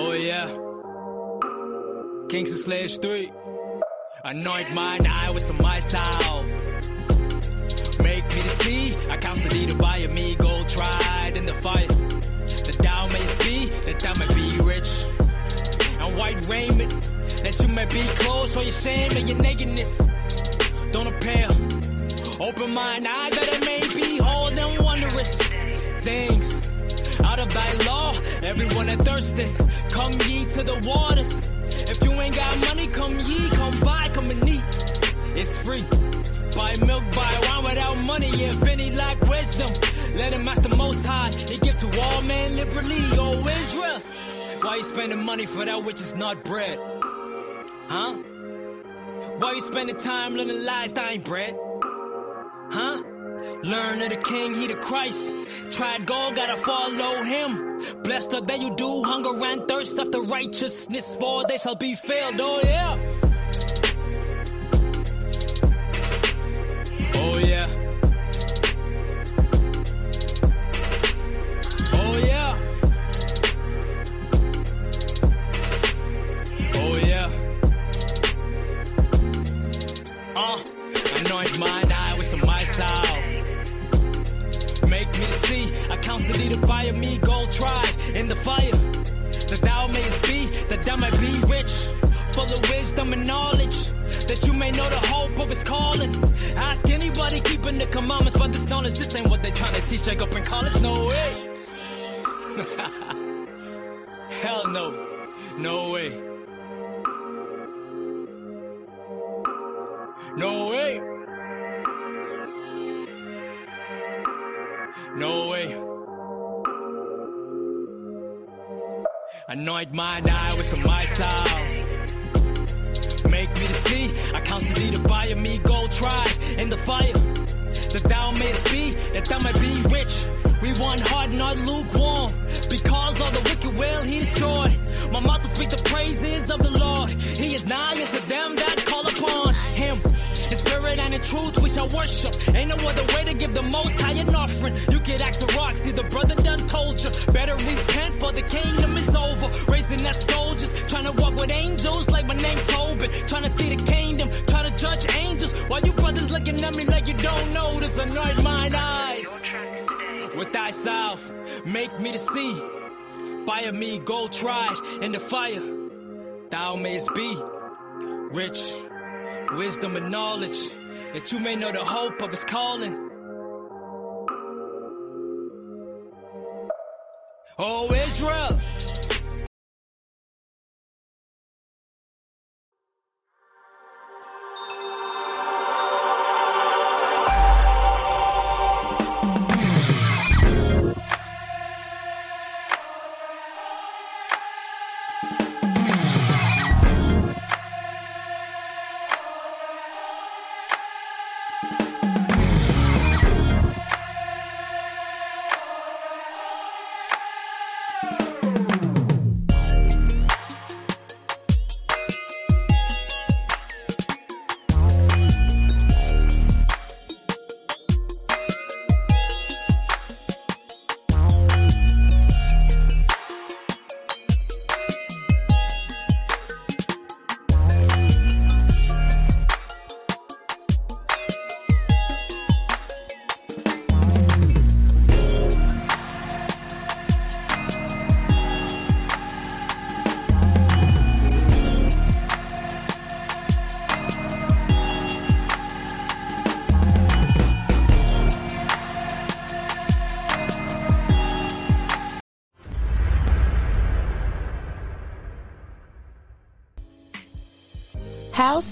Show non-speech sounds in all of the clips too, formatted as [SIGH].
Oh yeah. Kingston Slash 3. Anoint mine eye with some out. Make me to see. I constantly to buy a me gold tried in the fire. The thou may be, that thou may be rich. And white raiment, that you may be clothes for your shame and your nakedness. Don't appear. Open mine eyes that I may behold and wondrous things out of thy law. Everyone that thirsteth, come ye to the waters. If you ain't got money, come ye, come buy, come and eat. It's free. Buy milk, buy wine without money. If any lack wisdom, let him ask the most high. He give to all men liberally, O Israel. Why you spending money for that which is not bread? Huh? Why you spending time learning lies that ain't bread? Learn of the king, he the Christ. Tried gold, gotta follow him. Blessed are they you do hunger and thirst after righteousness, for they shall be filled. Oh yeah. See. I counsel thee to buy me gold tried in the fire. That thou mayest be, that thou might be rich, full of wisdom and knowledge. That you may know the hope of his calling. Ask anybody keeping the commandments, but this knowledge, this ain't what they trying to teach Jacob in college. No way. [LAUGHS] Hell no. No way. No way. No way. Anoint mine eye with some out. Make me to see. I to buy of me gold tried in the fire. That thou mayest be, that thou might be rich. We want hard, not lukewarm. Because all the wicked will he destroy. My mouth will speak the praises of the Lord. He is nigh unto them that call upon him. In spirit and the truth we shall worship. Ain't no other way to give the most high an offering. You get axe of rocks, see the brother done told you. Better repent for the kingdom is over. Raising that soldiers, trying to walk with angels like my name Tobin. Trying to see the kingdom, trying to judge angels. While you brothers looking at me like you don't notice. Anoint mine eyes with thyself. Make me to see. Of me gold tried in the fire. Thou mayest be rich, wisdom and knowledge, that you may know the hope of his calling. Oh, Israel.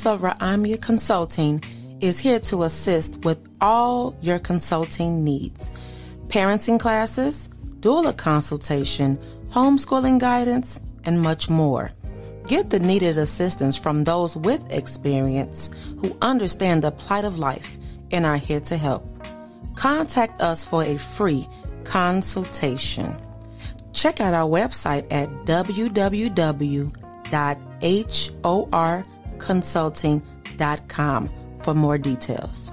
Of Ra'amya Consulting is here to assist with all your consulting needs. Parenting classes, doula consultation, homeschooling guidance, and much more. Get the needed assistance from those with experience who understand the plight of life and are here to help. Contact us for a free consultation. Check out our website at www.horconsulting.com for more details.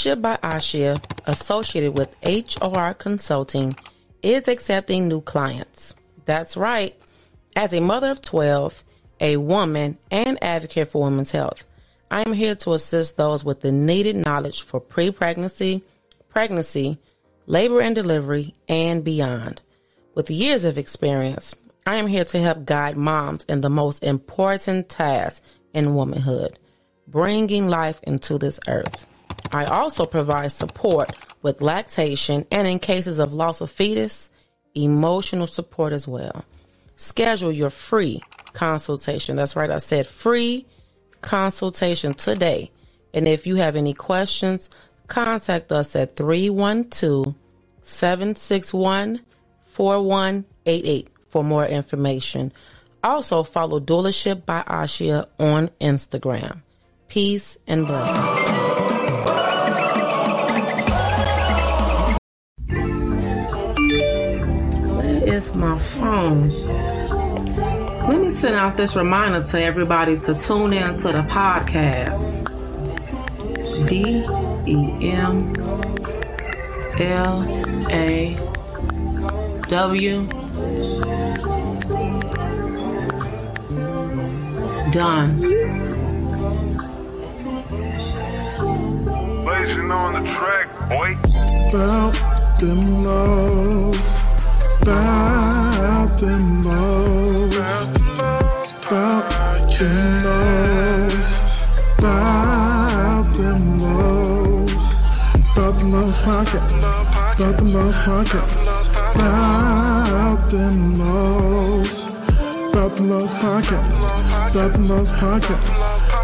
Doulaship by Ashia, associated with HR Consulting, is accepting new clients. That's right. As a mother of 12, a woman, and advocate for women's health, I am here to assist those with the needed knowledge for pre pregnancy, pregnancy, labor and delivery, and beyond. With years of experience, I am here to help guide moms in the most important task in womanhood bringing life into this earth. I also provide support with lactation and in cases of loss of fetus, emotional support as well. Schedule your free consultation. That's right, I said free consultation today. And if you have any questions, contact us at 312 761 4188 for more information. Also, follow Doulaship by Ashia on Instagram. Peace and blessings. Is my phone? Let me send out this reminder to everybody to tune in to the podcast. D E M L A W Done. Blazing on the track, boy. About them lows, about them lows, about them lows, about them lows, about them lows podcast, about them lows podcast, about them lows, about them lows podcast, about them lows podcast,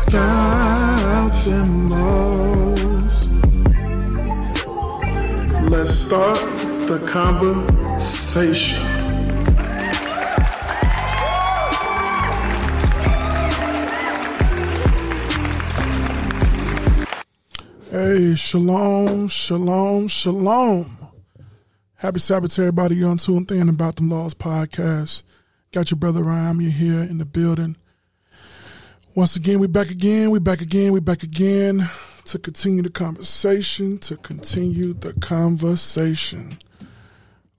about them lows. Let's start the conversation. Hey, shalom, shalom, shalom. Happy Sabbath to everybody. You're on tuned in about them laws podcast. Got your brother Ryan. You're here in the building. Once again, we back again. We back again. We back again to continue the conversation. To continue the conversation.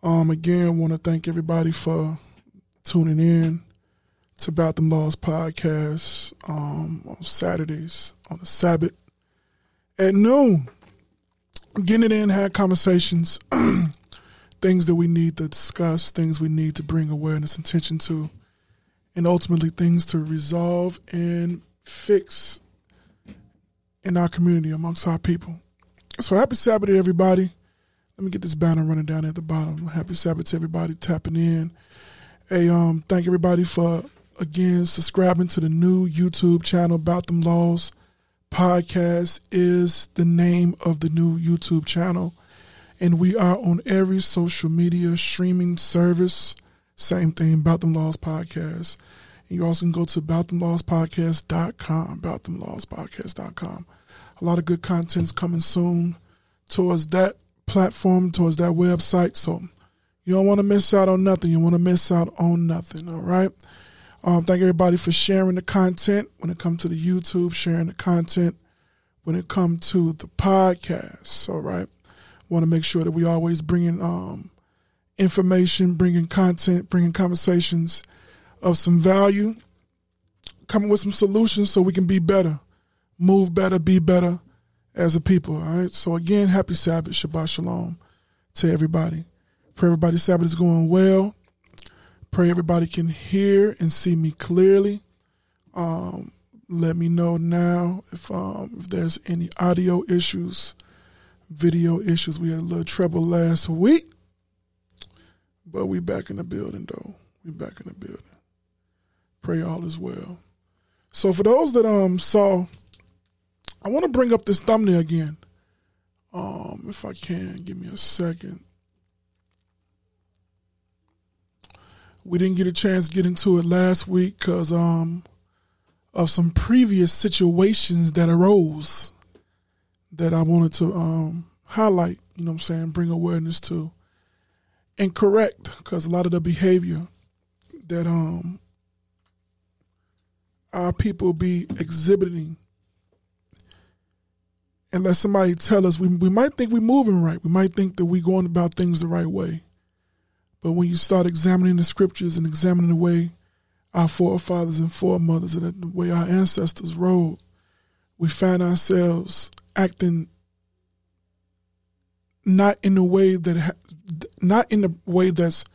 Um, again, want to thank everybody for tuning in to About Them Laws podcast um, on Saturdays on the Sabbath at noon. Getting it in, had conversations, [CLEARS THROAT] things that we need to discuss, things we need to bring awareness attention to, and ultimately things to resolve and fix in our community amongst our people. So happy Sabbath everybody. Let me get this banner running down at the bottom. Happy Sabbath to everybody tapping in. Hey, um, thank everybody for again subscribing to the new YouTube channel about them laws podcast is the name of the new YouTube channel. And we are on every social media streaming service. Same thing, About Them Laws Podcast. And you also can go to aboutthemlawspodcast.com, aboutthemlawspodcast.com. A lot of good content's coming soon towards that platform, towards that website. So you don't want to miss out on nothing. You want to miss out on nothing, all right? Um, thank everybody for sharing the content when it comes to the YouTube, sharing the content when it comes to the podcast. All right. Want to make sure that we always bringing um, information, bringing content, bringing conversations of some value, coming with some solutions so we can be better, move better, be better as a people. All right. So again, happy Sabbath, Shabbat Shalom to everybody. Pray everybody's Sabbath is going well. Pray everybody can hear and see me clearly. Um, let me know now if um, if there's any audio issues, video issues. We had a little trouble last week, but we back in the building though. We back in the building. Pray all is well. So for those that um saw, I want to bring up this thumbnail again. Um, if I can, give me a second. we didn't get a chance to get into it last week because um, of some previous situations that arose that I wanted to um, highlight, you know what I'm saying, bring awareness to and correct because a lot of the behavior that um, our people be exhibiting and let somebody tell us we we might think we're moving right. We might think that we're going about things the right way. But when you start examining the scriptures and examining the way our forefathers and foremothers and the way our ancestors rode, we find ourselves acting not in a way that not in a way that's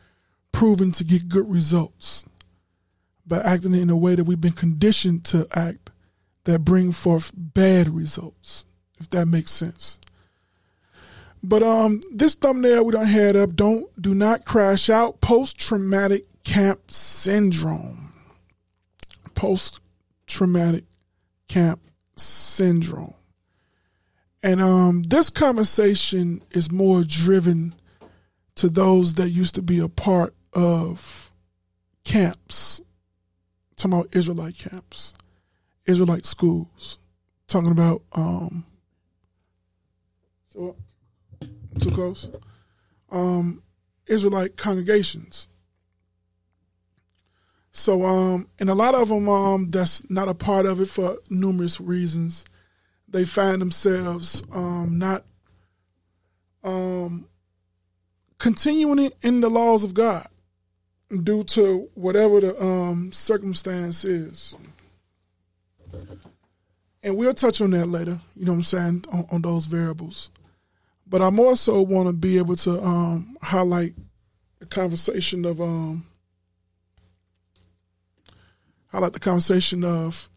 proven to get good results, but acting in a way that we've been conditioned to act that bring forth bad results, if that makes sense. But um, this thumbnail we don't head up. Don't do not crash out. Post traumatic camp syndrome. Post traumatic camp syndrome. And um, this conversation is more driven to those that used to be a part of camps. Talking about Israelite camps, Israelite schools. Talking about um, so too close. Um, Israelite congregations. So, um, and a lot of them, um, that's not a part of it for numerous reasons. They find themselves, um, not, um, continuing in the laws of God due to whatever the, um, circumstance is. And we'll touch on that later, you know what I'm saying, on, on those variables. But I more so want to be able to um, highlight the conversation of um, highlight the conversation of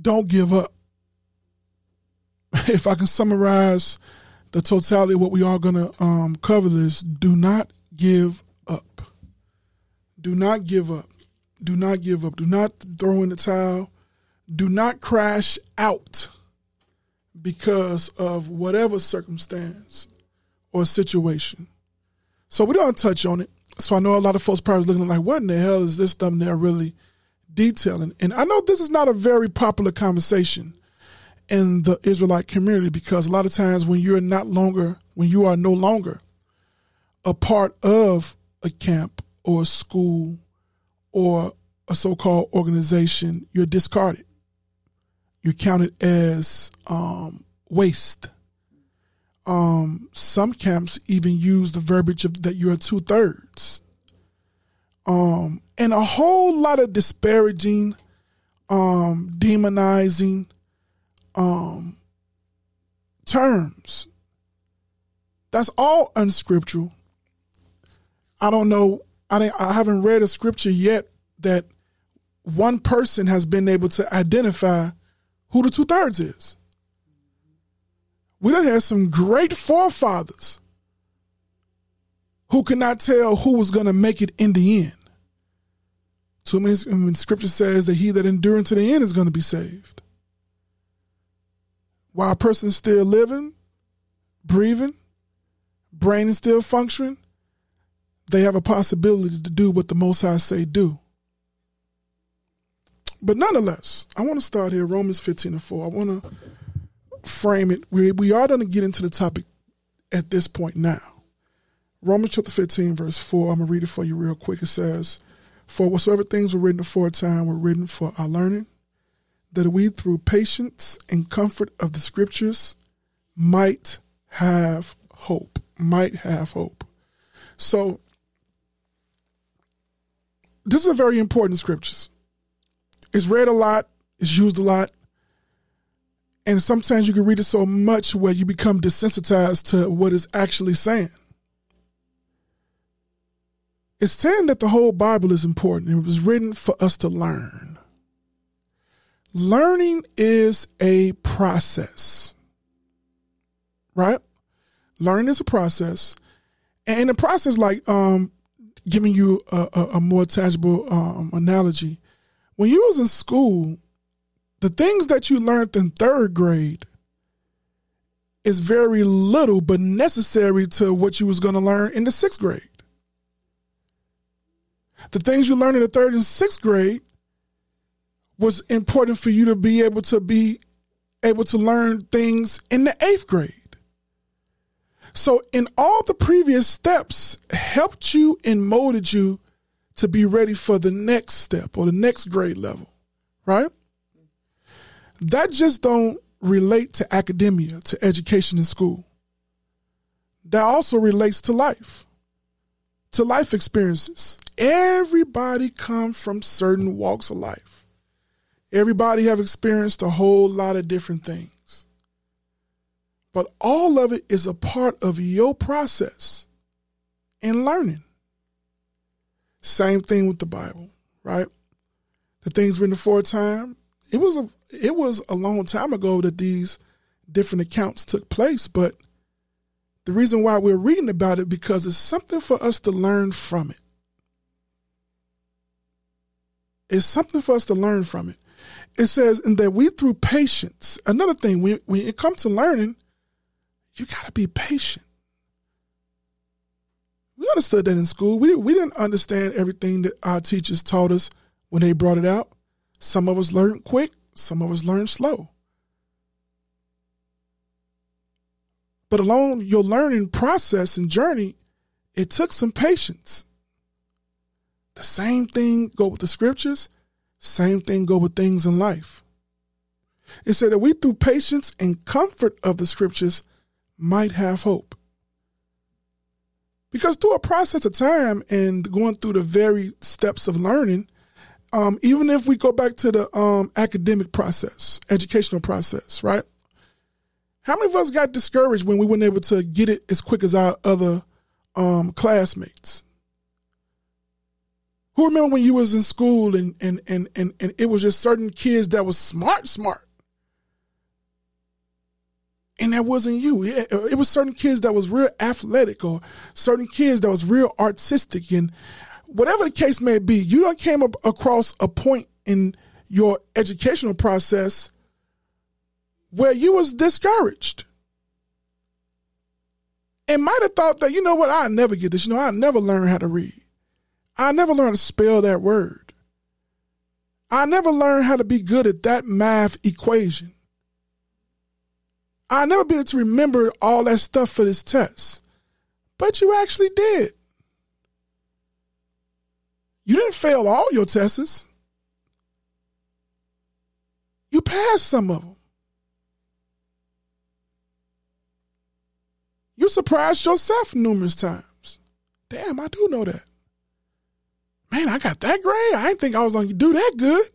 don't give up. [LAUGHS] if I can summarize the totality of what we are going to um, cover this, do not give up. Do not give up. Do not give up. Do not throw in the towel. Do not crash out because of whatever circumstance or situation. So we don't touch on it. So I know a lot of folks probably looking like, what in the hell is this thumbnail really detailing? And I know this is not a very popular conversation in the Israelite community because a lot of times when you're not longer, when you are no longer a part of a camp or a school or a so-called organization, you're discarded you're counted as um, waste. Um, some camps even use the verbiage of that you're two thirds. Um, and a whole lot of disparaging, um, demonizing, um, terms. That's all unscriptural. I don't know. I I haven't read a scripture yet that one person has been able to identify who the two thirds is. We done had some great forefathers who could not tell who was going to make it in the end. Too many mean, scripture says that he that endure to the end is going to be saved. While a person is still living, breathing, brain is still functioning, they have a possibility to do what the Most High say do. But nonetheless, I want to start here, Romans 15 and 4. I want to frame it. We, we are going to get into the topic at this point now. Romans chapter 15, verse 4. I'm going to read it for you real quick. It says, For whatsoever things were written aforetime were written for our learning, that we through patience and comfort of the scriptures might have hope. Might have hope. So, this is a very important scriptures. It's read a lot, it's used a lot. And sometimes you can read it so much where you become desensitized to what it's actually saying. It's saying that the whole Bible is important. It was written for us to learn. Learning is a process, right? Learning is a process. And the process, like um, giving you a, a, a more tangible um, analogy, when you was in school, the things that you learned in third grade is very little but necessary to what you was going to learn in the sixth grade. The things you learned in the third and sixth grade was important for you to be able to be able to learn things in the eighth grade. So, in all the previous steps, helped you and molded you to be ready for the next step or the next grade level, right? That just don't relate to academia, to education in school. That also relates to life, to life experiences. Everybody comes from certain walks of life. Everybody have experienced a whole lot of different things. But all of it is a part of your process in learning. Same thing with the Bible, right? The things written before time. It was a it was a long time ago that these different accounts took place, but the reason why we're reading about it because it's something for us to learn from it. It's something for us to learn from it. It says, and that we through patience. Another thing, when, when it comes to learning, you got to be patient. We understood that in school. We, we didn't understand everything that our teachers taught us when they brought it out. Some of us learned quick, some of us learned slow. But along your learning process and journey, it took some patience. The same thing go with the scriptures, same thing go with things in life. It said that we through patience and comfort of the scriptures might have hope. Because through a process of time and going through the very steps of learning, um, even if we go back to the um, academic process, educational process, right? How many of us got discouraged when we weren't able to get it as quick as our other um, classmates? Who remember when you was in school and, and, and, and, and it was just certain kids that was smart, smart? And that wasn't you. It, uh, it was certain kids that was real athletic or certain kids that was real artistic. And whatever the case may be, you don't came up across a point in your educational process where you was discouraged. And might have thought that you know what i never get this. You know i never learn how to read. I never learn to spell that word. I never learned how to be good at that math equation i never be able to remember all that stuff for this test but you actually did you didn't fail all your tests. You passed some of them. You surprised yourself numerous times. Damn, I do know that. Man, I got that grade. I didn't think I was going to do that good.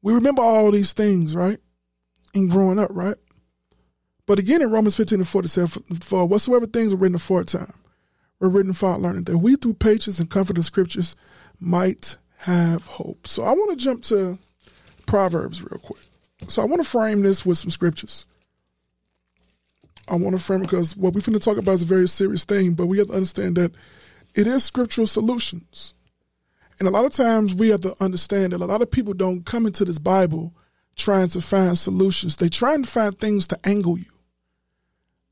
We remember all these things, right? In growing up, right? But again, in Romans 15 and 47, for whatsoever things are written aforetime were written for our learning, that we through patience and comfort of scriptures might have hope. So I want to jump to Proverbs real quick. So I want to frame this with some scriptures. I want to frame it because what we're going to talk about is a very serious thing, but we have to understand that it is scriptural solutions. And a lot of times we have to understand that a lot of people don't come into this Bible trying to find solutions. They try and find things to angle you.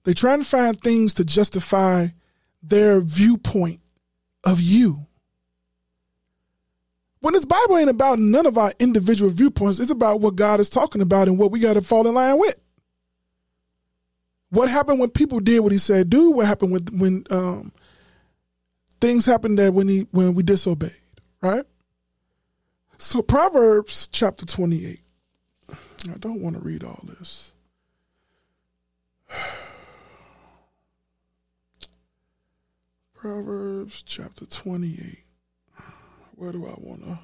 They try and find things to justify their viewpoint of you. When this Bible ain't about none of our individual viewpoints, it's about what God is talking about and what we got to fall in line with. What happened when people did what He said do? What happened when when um, things happened that when he when we disobeyed, right? So Proverbs chapter twenty eight. I don't want to read all this. [SIGHS] Proverbs chapter 28. Where do I want to?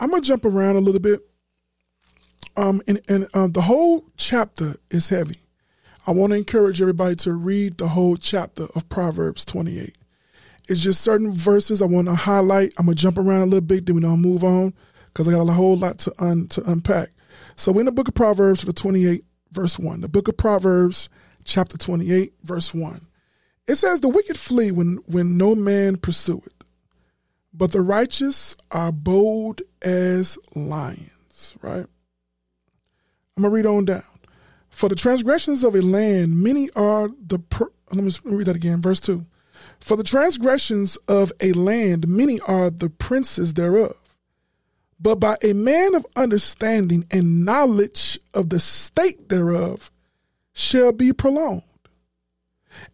I'm going to jump around a little bit. Um, and and um, the whole chapter is heavy. I want to encourage everybody to read the whole chapter of Proverbs 28. It's just certain verses I want to highlight. I'm gonna jump around a little bit, then we're gonna move on because I got a whole lot to un, to unpack. So in the book of Proverbs, the 28 verse one, the book of Proverbs chapter 28, verse 1. It says, The wicked flee when, when no man pursueth, but the righteous are bold as lions, right? I'm going to read on down. For the transgressions of a land, many are the. Per- let me read that again, verse 2. For the transgressions of a land, many are the princes thereof. But by a man of understanding and knowledge of the state thereof, shall be prolonged.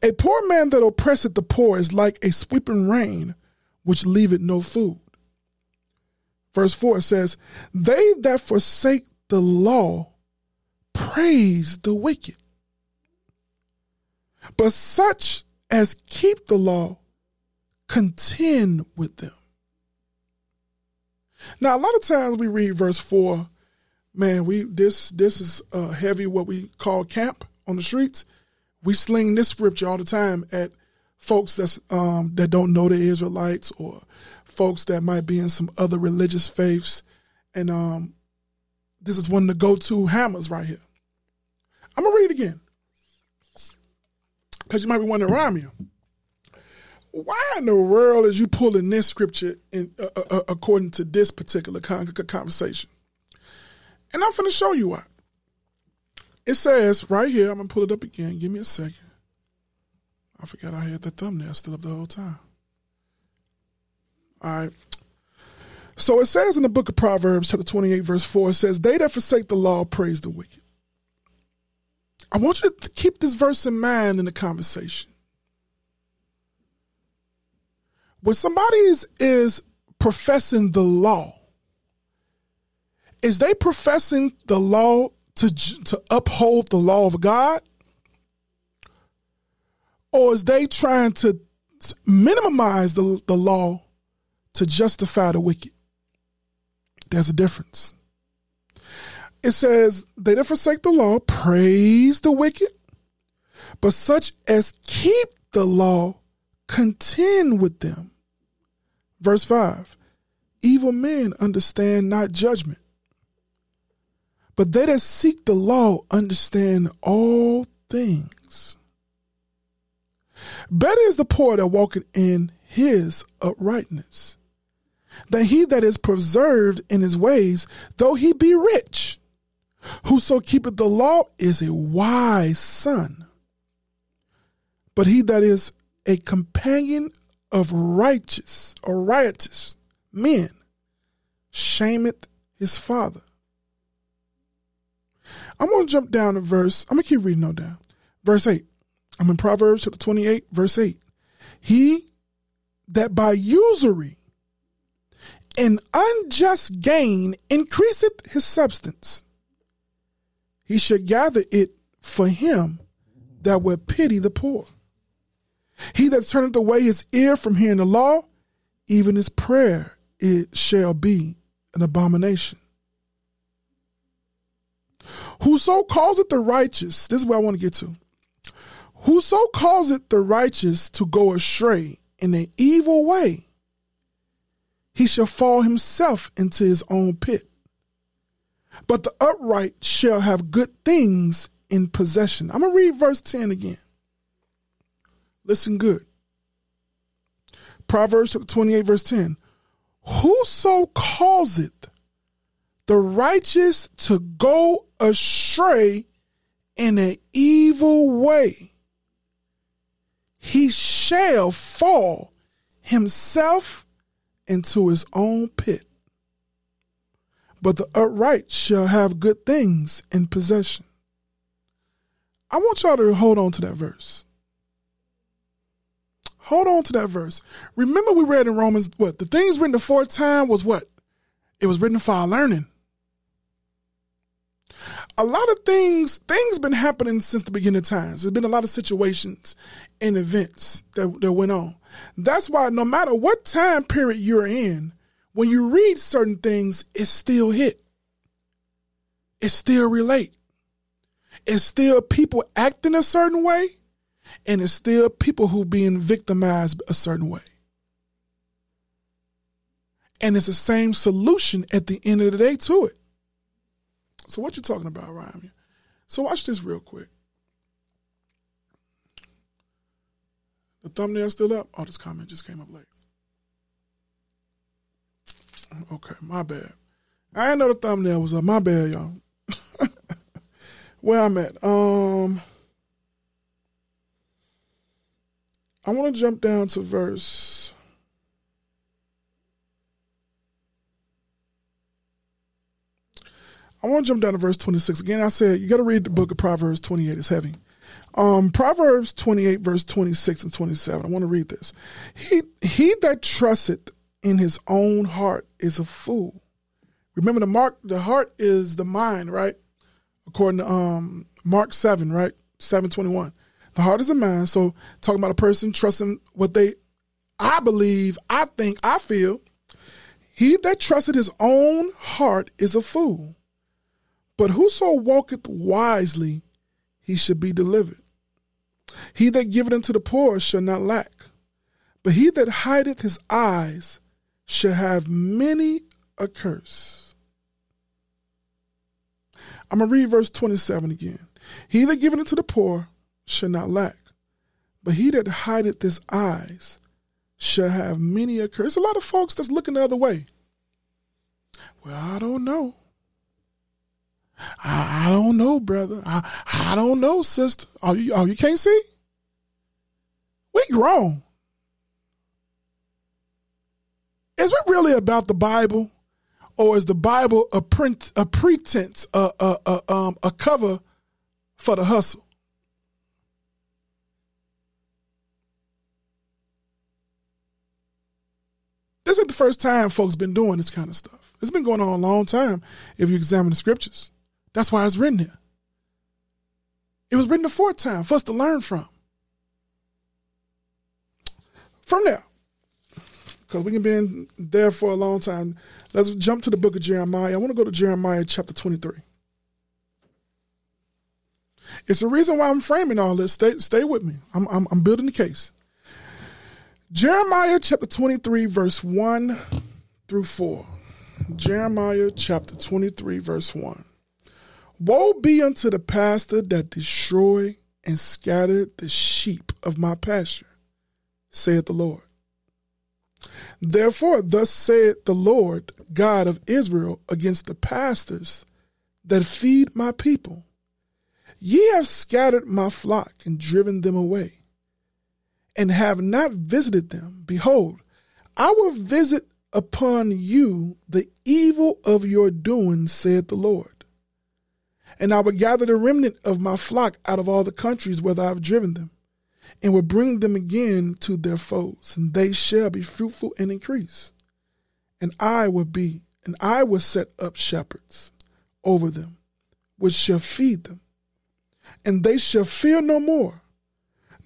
A poor man that oppresseth the poor is like a sweeping rain, which leaveth no food. Verse 4 says, They that forsake the law praise the wicked. But such as keep the law contend with them. Now, a lot of times we read verse 4, man, we this this is uh, heavy what we call camp on the streets. We sling this scripture all the time at folks that's um, that don't know the Israelites or folks that might be in some other religious faiths, and um, this is one of the go-to hammers right here. I'm gonna read it again because you might be wondering, Ramya, why in the world is you pulling this scripture in uh, uh, uh according to this particular con- conversation? And I'm going to show you why. It says right here, I'm going to pull it up again. Give me a second. I forgot I had the thumbnail still up the whole time. All right. So it says in the book of Proverbs, chapter 28, verse 4, it says, They that forsake the law praise the wicked. I want you to keep this verse in mind in the conversation. When somebody is, is professing the law, is they professing the law to, to uphold the law of God? Or is they trying to minimize the, the law to justify the wicked? There's a difference. It says, They that forsake the law praise the wicked, but such as keep the law contend with them. Verse 5 Evil men understand not judgment, but they that seek the law understand all things. Better is the poor that walketh in his uprightness than he that is preserved in his ways, though he be rich. Whoso keepeth the law is a wise son. But he that is a companion of righteous or riotous men shameth his father. I'm going to jump down to verse, I'm going to keep reading on down. Verse 8. I'm in Proverbs chapter 28, verse 8. He that by usury and unjust gain increaseth his substance, he should gather it for him that will pity the poor. He that turneth away his ear from hearing the law, even his prayer it shall be an abomination. Whoso it the righteous, this is where I want to get to. Whoso it the righteous to go astray in an evil way, he shall fall himself into his own pit. But the upright shall have good things in possession. I'm going to read verse 10 again. Listen good. Proverbs 28, verse 10. Whoso causeth the righteous to go astray in an evil way, he shall fall himself into his own pit. But the upright shall have good things in possession. I want y'all to hold on to that verse. Hold on to that verse. Remember, we read in Romans what the things written aforetime was what it was written for our learning. A lot of things, things been happening since the beginning of times. There's been a lot of situations and events that, that went on. That's why no matter what time period you're in, when you read certain things, it still hit. It still relate. It's still people acting a certain way and it's still people who being victimized a certain way. And it's the same solution at the end of the day to it. So what you talking about, Ryan? So watch this real quick. The thumbnail still up? Oh, this comment just came up late. Okay, my bad. I didn't know the thumbnail was up. My bad, y'all. [LAUGHS] Where I'm at. Um I want to jump down to verse. I want to jump down to verse 26. Again, I said you got to read the book of Proverbs 28. It's heavy. Um, Proverbs 28, verse 26 and 27. I want to read this. He, he that trusteth in his own heart is a fool. Remember the mark the heart is the mind, right? According to um Mark 7, right? 721. Heart is a mind. So talking about a person trusting what they I believe, I think, I feel. He that trusted his own heart is a fool. But whoso walketh wisely, he should be delivered. He that giveth unto the poor shall not lack. But he that hideth his eyes shall have many a curse. I'm going to read verse 27 again. He that giveth unto the poor shall not lack. But he that hideth his eyes shall have many a curse. A lot of folks that's looking the other way. Well, I don't know. I, I don't know, brother. I, I don't know, sister. Oh, you, oh, you can't see? We grown. Is it really about the Bible, or is the Bible a print, a pretense, a a, a um a cover for the hustle? This is the first time folks been doing this kind of stuff. It's been going on a long time if you examine the scriptures. That's why it's written here. It was written the fourth time for us to learn from. From there, because we can be in there for a long time. Let's jump to the book of Jeremiah. I want to go to Jeremiah chapter 23. It's the reason why I'm framing all this. Stay, stay with me. I'm, I'm, I'm building the case. Jeremiah chapter 23, verse 1 through 4. Jeremiah chapter 23, verse 1. Woe be unto the pastor that destroy and scatter the sheep of my pasture, saith the Lord. Therefore, thus saith the Lord God of Israel against the pastors that feed my people Ye have scattered my flock and driven them away, and have not visited them. Behold, I will visit upon you the evil of your doing, saith the Lord. And I will gather the remnant of my flock out of all the countries whither I have driven them, and will bring them again to their foes, and they shall be fruitful and increase. And I will be, and I will set up shepherds over them, which shall feed them, and they shall fear no more,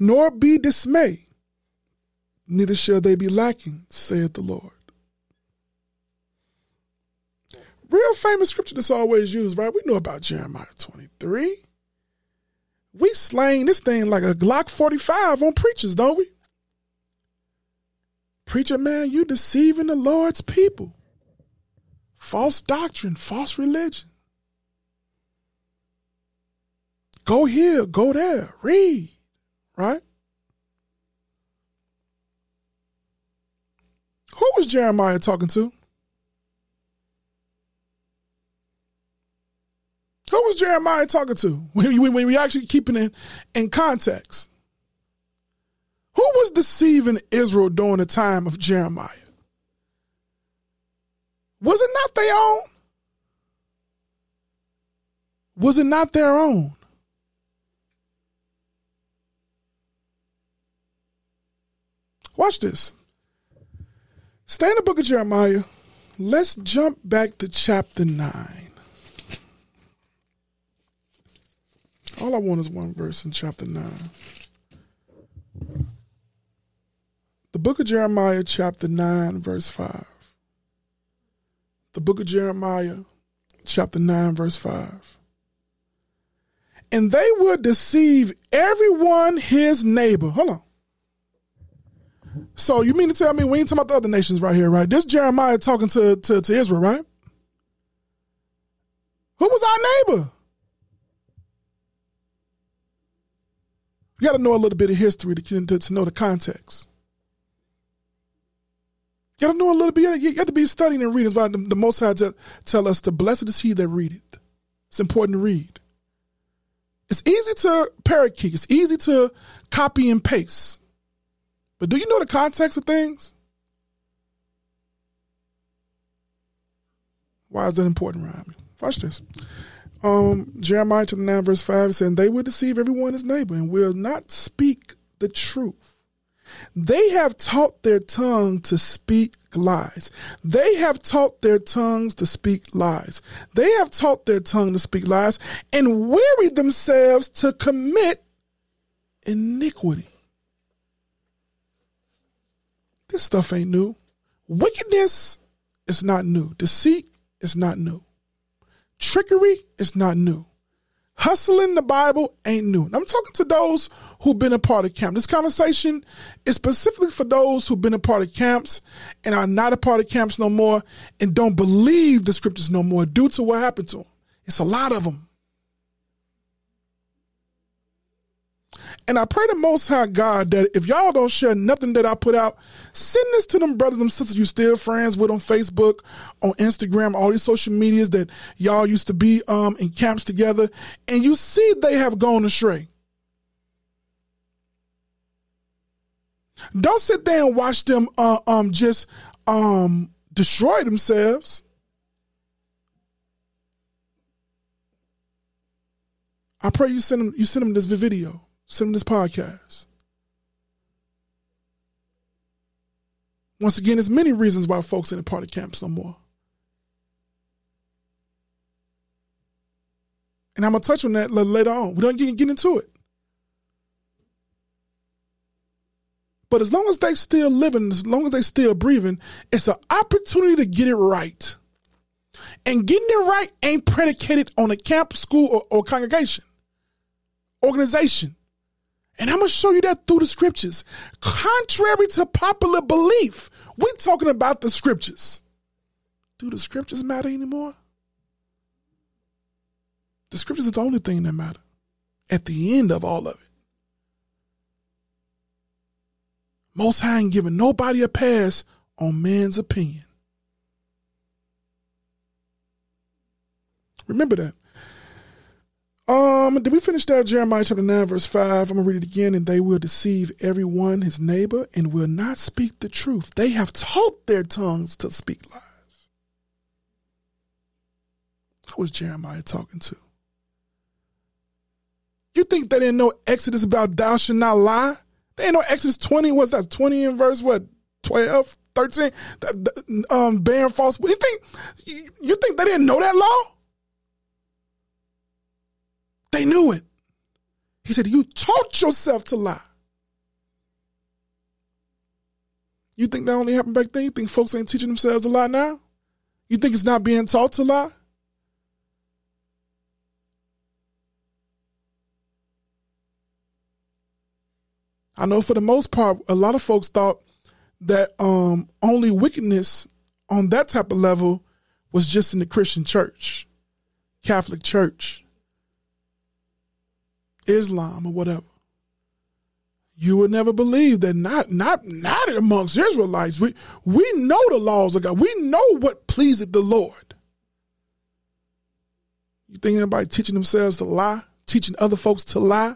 nor be dismayed, neither shall they be lacking, saith the Lord. Real famous scripture that's always used, right? We know about Jeremiah 23. We slang this thing like a Glock 45 on preachers, don't we? Preacher man, you deceiving the Lord's people. False doctrine, false religion. Go here, go there, read, right? Who was Jeremiah talking to? Who was Jeremiah talking to [LAUGHS] when, when, when we actually keeping it in context? Who was deceiving Israel during the time of Jeremiah? Was it not their own? Was it not their own? Watch this. Stay in the book of Jeremiah. Let's jump back to chapter 9. All I want is one verse in chapter 9. The book of Jeremiah, chapter 9, verse 5. The book of Jeremiah, chapter 9, verse 5. And they will deceive everyone his neighbor. Hold on. So you mean to tell me we ain't talking about the other nations right here, right? This Jeremiah talking to, to, to Israel, right? Who was our neighbor? You got to know a little bit of history to, to, to know the context. You got to know a little bit. You got to be studying and reading. Why the, the Most High tell, tell us to blessed is he that read it. It's important to read. It's easy to parakeet. It's easy to copy and paste. But do you know the context of things? Why is that important, Ryan? Watch this. Um, Jeremiah chapter 9, verse 5 saying, They will deceive everyone his neighbor and will not speak the truth. They have taught their tongue to speak lies. They have taught their tongues to speak lies. They have taught their tongue to speak lies and wearied themselves to commit iniquity. This stuff ain't new. Wickedness is not new. Deceit is not new. Trickery is not new. Hustling the Bible ain't new. And I'm talking to those who've been a part of camp. This conversation is specifically for those who've been a part of camps and are not a part of camps no more and don't believe the scriptures no more due to what happened to them. It's a lot of them. And I pray the Most High God that if y'all don't share nothing that I put out, send this to them brothers and sisters you still friends with on Facebook, on Instagram, all these social medias that y'all used to be um, in camps together, and you see they have gone astray. Don't sit there and watch them uh, um just um destroy themselves. I pray you send them you send them this video. Send them this podcast. Once again, there's many reasons why folks ain't a part of camps no more. And I'm gonna touch on that later on. We don't get, get into it. But as long as they still living, as long as they still breathing, it's an opportunity to get it right. And getting it right ain't predicated on a camp, school, or, or congregation, organization. And I'm going to show you that through the scriptures. Contrary to popular belief, we're talking about the scriptures. Do the scriptures matter anymore? The scriptures is the only thing that matter at the end of all of it. Most High ain't giving nobody a pass on man's opinion. Remember that. Um, did we finish that? Jeremiah chapter 9, verse 5. I'm to read it again. And they will deceive everyone, his neighbor, and will not speak the truth. They have taught their tongues to speak lies. Who was Jeremiah talking to? You think they didn't know Exodus about thou shalt not lie? They didn't know Exodus 20, what's that, 20 in verse what, 12, 13? Um, bearing false. You think, you think they didn't know that law? They knew it. He said, You taught yourself to lie. You think that only happened back then? You think folks ain't teaching themselves to lie now? You think it's not being taught to lie? I know for the most part, a lot of folks thought that um, only wickedness on that type of level was just in the Christian church, Catholic church. Islam or whatever. You would never believe that not not not amongst Israelites. We we know the laws of God. We know what pleaseth the Lord. You think anybody teaching themselves to lie, teaching other folks to lie?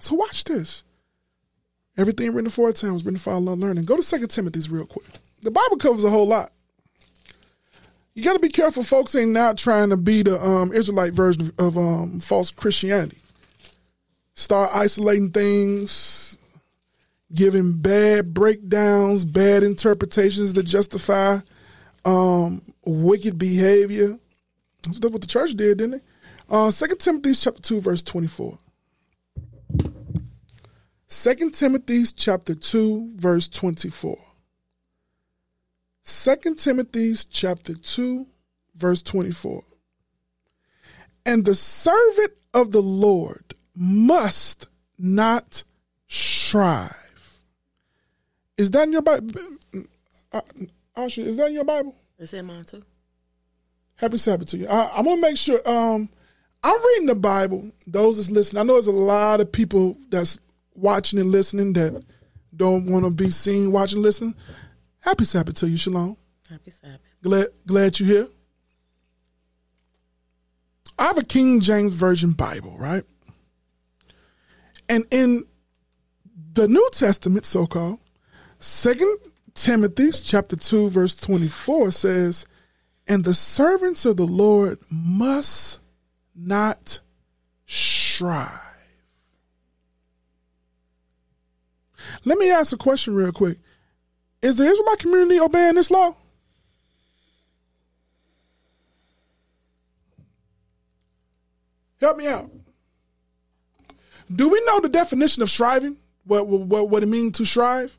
So watch this. Everything written for a time was written for our learning. Go to Second Timothy's real quick. The Bible covers a whole lot you got to be careful. Folks ain't not trying to be the um, Israelite version of, um, false Christianity. Start isolating things, giving bad breakdowns, bad interpretations that justify um, wicked behavior. That's what the church did, didn't it? Uh, 2 Timothy chapter 2, verse 24. 2 Timothy chapter 2, verse 24. Second Timothy chapter 2, verse 24. And the servant of the Lord must not strive. Is that in your Bible? Uh, Asha, is that in your Bible? It's in mine too. Happy Sabbath to you. I, am gonna make sure. Um, I'm reading the Bible. Those that's listening, I know there's a lot of people that's watching and listening that don't want to be seen watching, listening. Happy Sabbath to you, Shalom. Happy Sabbath. Glad glad you're here. I have a King James Version Bible, right? And in the New Testament, so called, Second Timothy chapter 2, verse 24 says, And the servants of the Lord must not strive. Let me ask a question real quick. Is the Israelite community obeying this law? Help me out. Do we know the definition of striving? What what what it means to strive?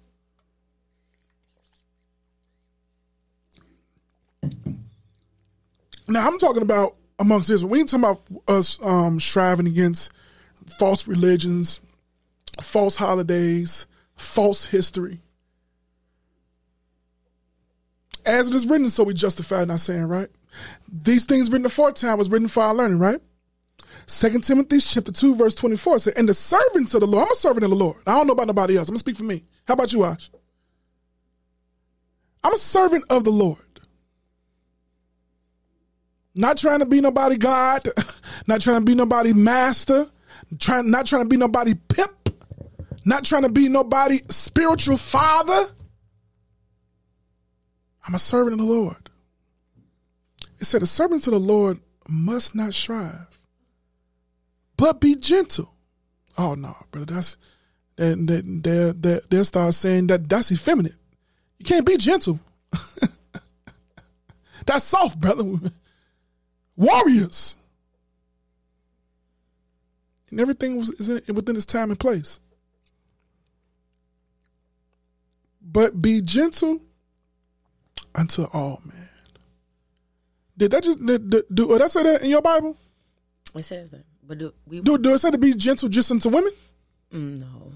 Now I'm talking about amongst Israel. We ain't talking about us um, striving against false religions, false holidays, false history. As it is written, so we justify not saying, right? These things written aforetime was written for our learning, right? Second Timothy chapter 2, verse 24 said, And the servants of the Lord, I'm a servant of the Lord. I don't know about nobody else. I'm gonna speak for me. How about you, Ash? I'm a servant of the Lord. Not trying to be nobody God, [LAUGHS] not trying to be nobody master, trying not trying to be nobody pimp, not trying to be nobody spiritual father. I'm a servant of the Lord. It said, the servants of the Lord must not strive, but be gentle. Oh no, brother, that's they they they they they'll start saying that that's effeminate. You can't be gentle. [LAUGHS] that's soft, brother. Warriors. And everything was is in, within its time and place. But be gentle unto all men. Did that just did, did, do? Did I say that in your Bible? It says that, but do we? Do do it say to be gentle just unto women? Mm, no.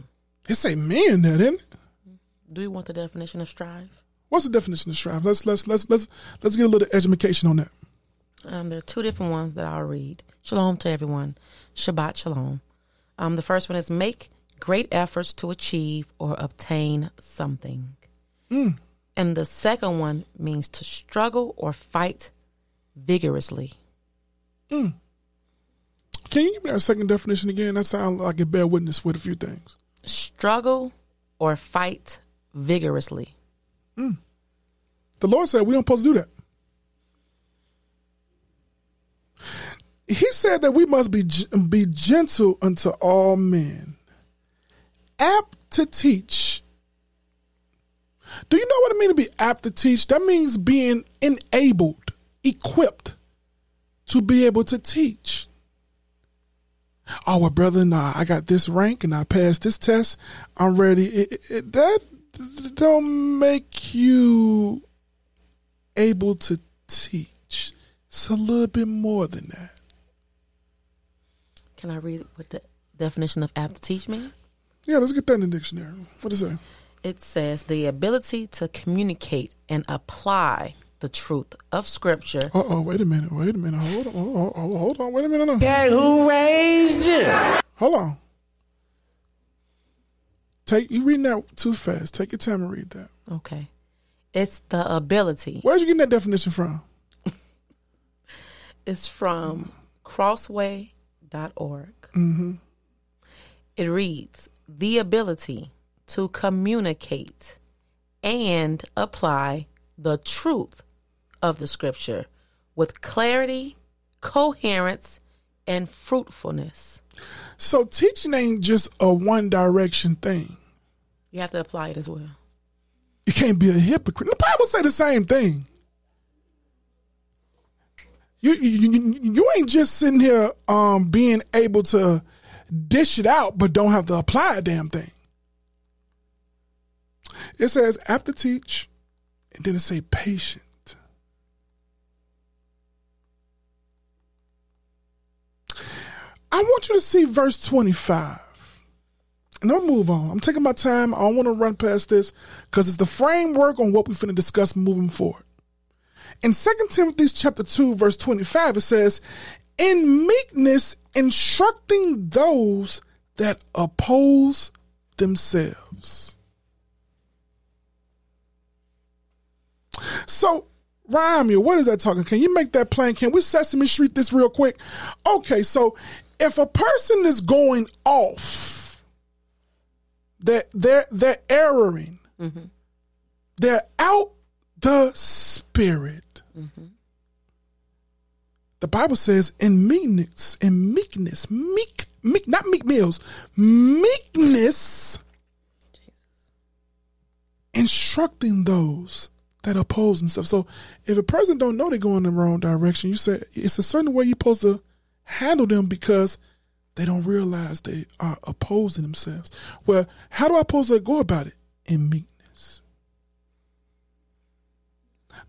It say men there, didn't it? Do we want the definition of strive? What's the definition of strive? Let's let's let's let's let's get a little education on that. Um, there are two different ones that I'll read. Shalom to everyone. Shabbat shalom. Um, the first one is make great efforts to achieve or obtain something. Mm. And the second one means to struggle or fight vigorously. Mm. Can you give me that second definition again? That sounds like it bear witness with a few things. Struggle or fight vigorously. Mm. The Lord said we don't supposed to do that. He said that we must be be gentle unto all men, apt to teach. Do you know what it means to be apt to teach? That means being enabled, equipped to be able to teach. Oh, well, brother, nah, I got this rank and I passed this test. I'm ready. It, it, that don't make you able to teach. It's a little bit more than that. Can I read what the definition of apt to teach means? Yeah, let's get that in the dictionary. What does it say? It says the ability to communicate and apply the truth of Scripture. Uh oh, wait a minute, wait a minute, hold on, hold on, hold on, wait a minute. Okay, who raised you? Hold on. Take you reading that too fast. Take your time and read that. Okay, it's the ability. Where'd you get that definition from? [LAUGHS] it's from Crossway org. Mm-hmm. It reads the ability to communicate and apply the truth of the scripture with clarity, coherence, and fruitfulness. So teaching ain't just a one direction thing. You have to apply it as well. You can't be a hypocrite. The Bible say the same thing. You, you, you ain't just sitting here um, being able to dish it out, but don't have to apply a damn thing. It says after teach, and then it say patient. I want you to see verse 25. And I'll move on. I'm taking my time. I don't want to run past this because it's the framework on what we're going to discuss moving forward. In 2 Timothy chapter 2, verse 25, it says, In meekness instructing those that oppose themselves. So, Rhyme you. what is that talking? Can you make that plain? Can we Sesame Street this real quick? Okay, so if a person is going off, they're they're they're erring, mm-hmm. they're out the spirit. Mm-hmm. The Bible says in meekness, in meekness, meek, meek, not meek meals, meekness, instructing those that oppose and stuff. So if a person don't know they're going in the wrong direction, you say it's a certain way you're supposed to handle them because they don't realize they are opposing themselves. Well, how do I supposed to go about it? In meekness.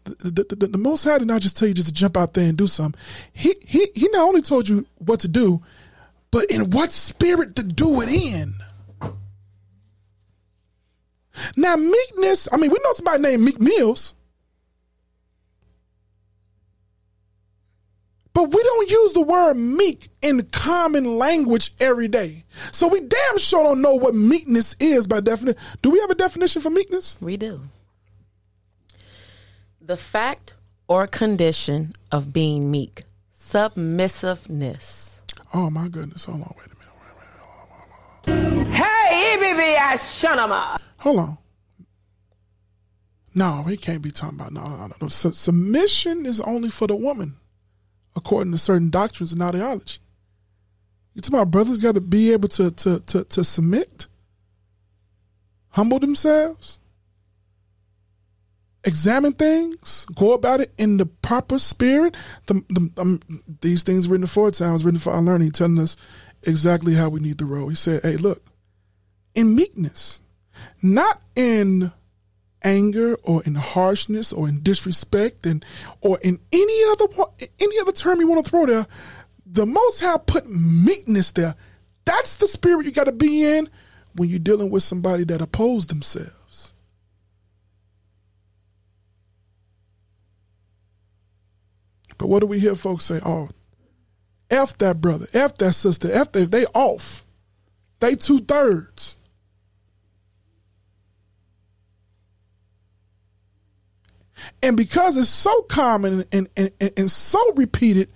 The, the, the, the Most High did not just tell you just to jump out there and do something. He, he, he not only told you what to do, but in what spirit to do it in. Now, meekness, I mean, we know somebody named Meek Mills. But we don't use the word meek in common language every day. So we damn sure don't know what meekness is by definition. Do we have a definition for meekness? We do. The fact or condition of being meek, submissiveness. Oh my goodness. Hold on, wait a minute. Wait a minute. Hey, EBB, Shanama. Hold on. No, he can't be talking about no, no, no. no. Su- submission is only for the woman, according to certain doctrines and ideology. You talking about brothers got to be able to, to to to submit, humble themselves, examine things, go about it in the proper spirit. The, the, um, these things written for times, written for our learning, telling us exactly how we need to roll. He said, "Hey, look, in meekness, not in anger or in harshness or in disrespect and or in any other any other term you want to throw there the most high put meekness there. That's the spirit you got to be in when you're dealing with somebody that oppose themselves. But what do we hear folks say? Oh f that brother f that sister f that they off. They two-thirds And because it's so common and, and, and, and so repeated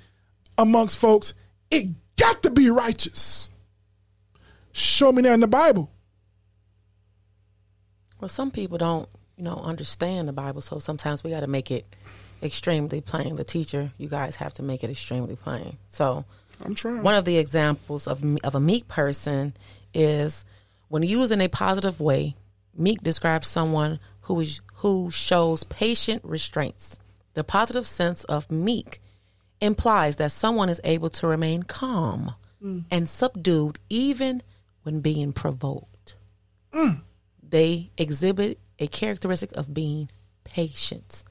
amongst folks, it got to be righteous. Show me that in the Bible. Well, some people don't, you know, understand the Bible, so sometimes we got to make it extremely plain. The teacher, you guys have to make it extremely plain. So, I'm trying. one of the examples of of a meek person is when used in a positive way. Meek describes someone who is who shows patient restraints. The positive sense of meek implies that someone is able to remain calm mm. and subdued even when being provoked. Mm. They exhibit a characteristic of being patient.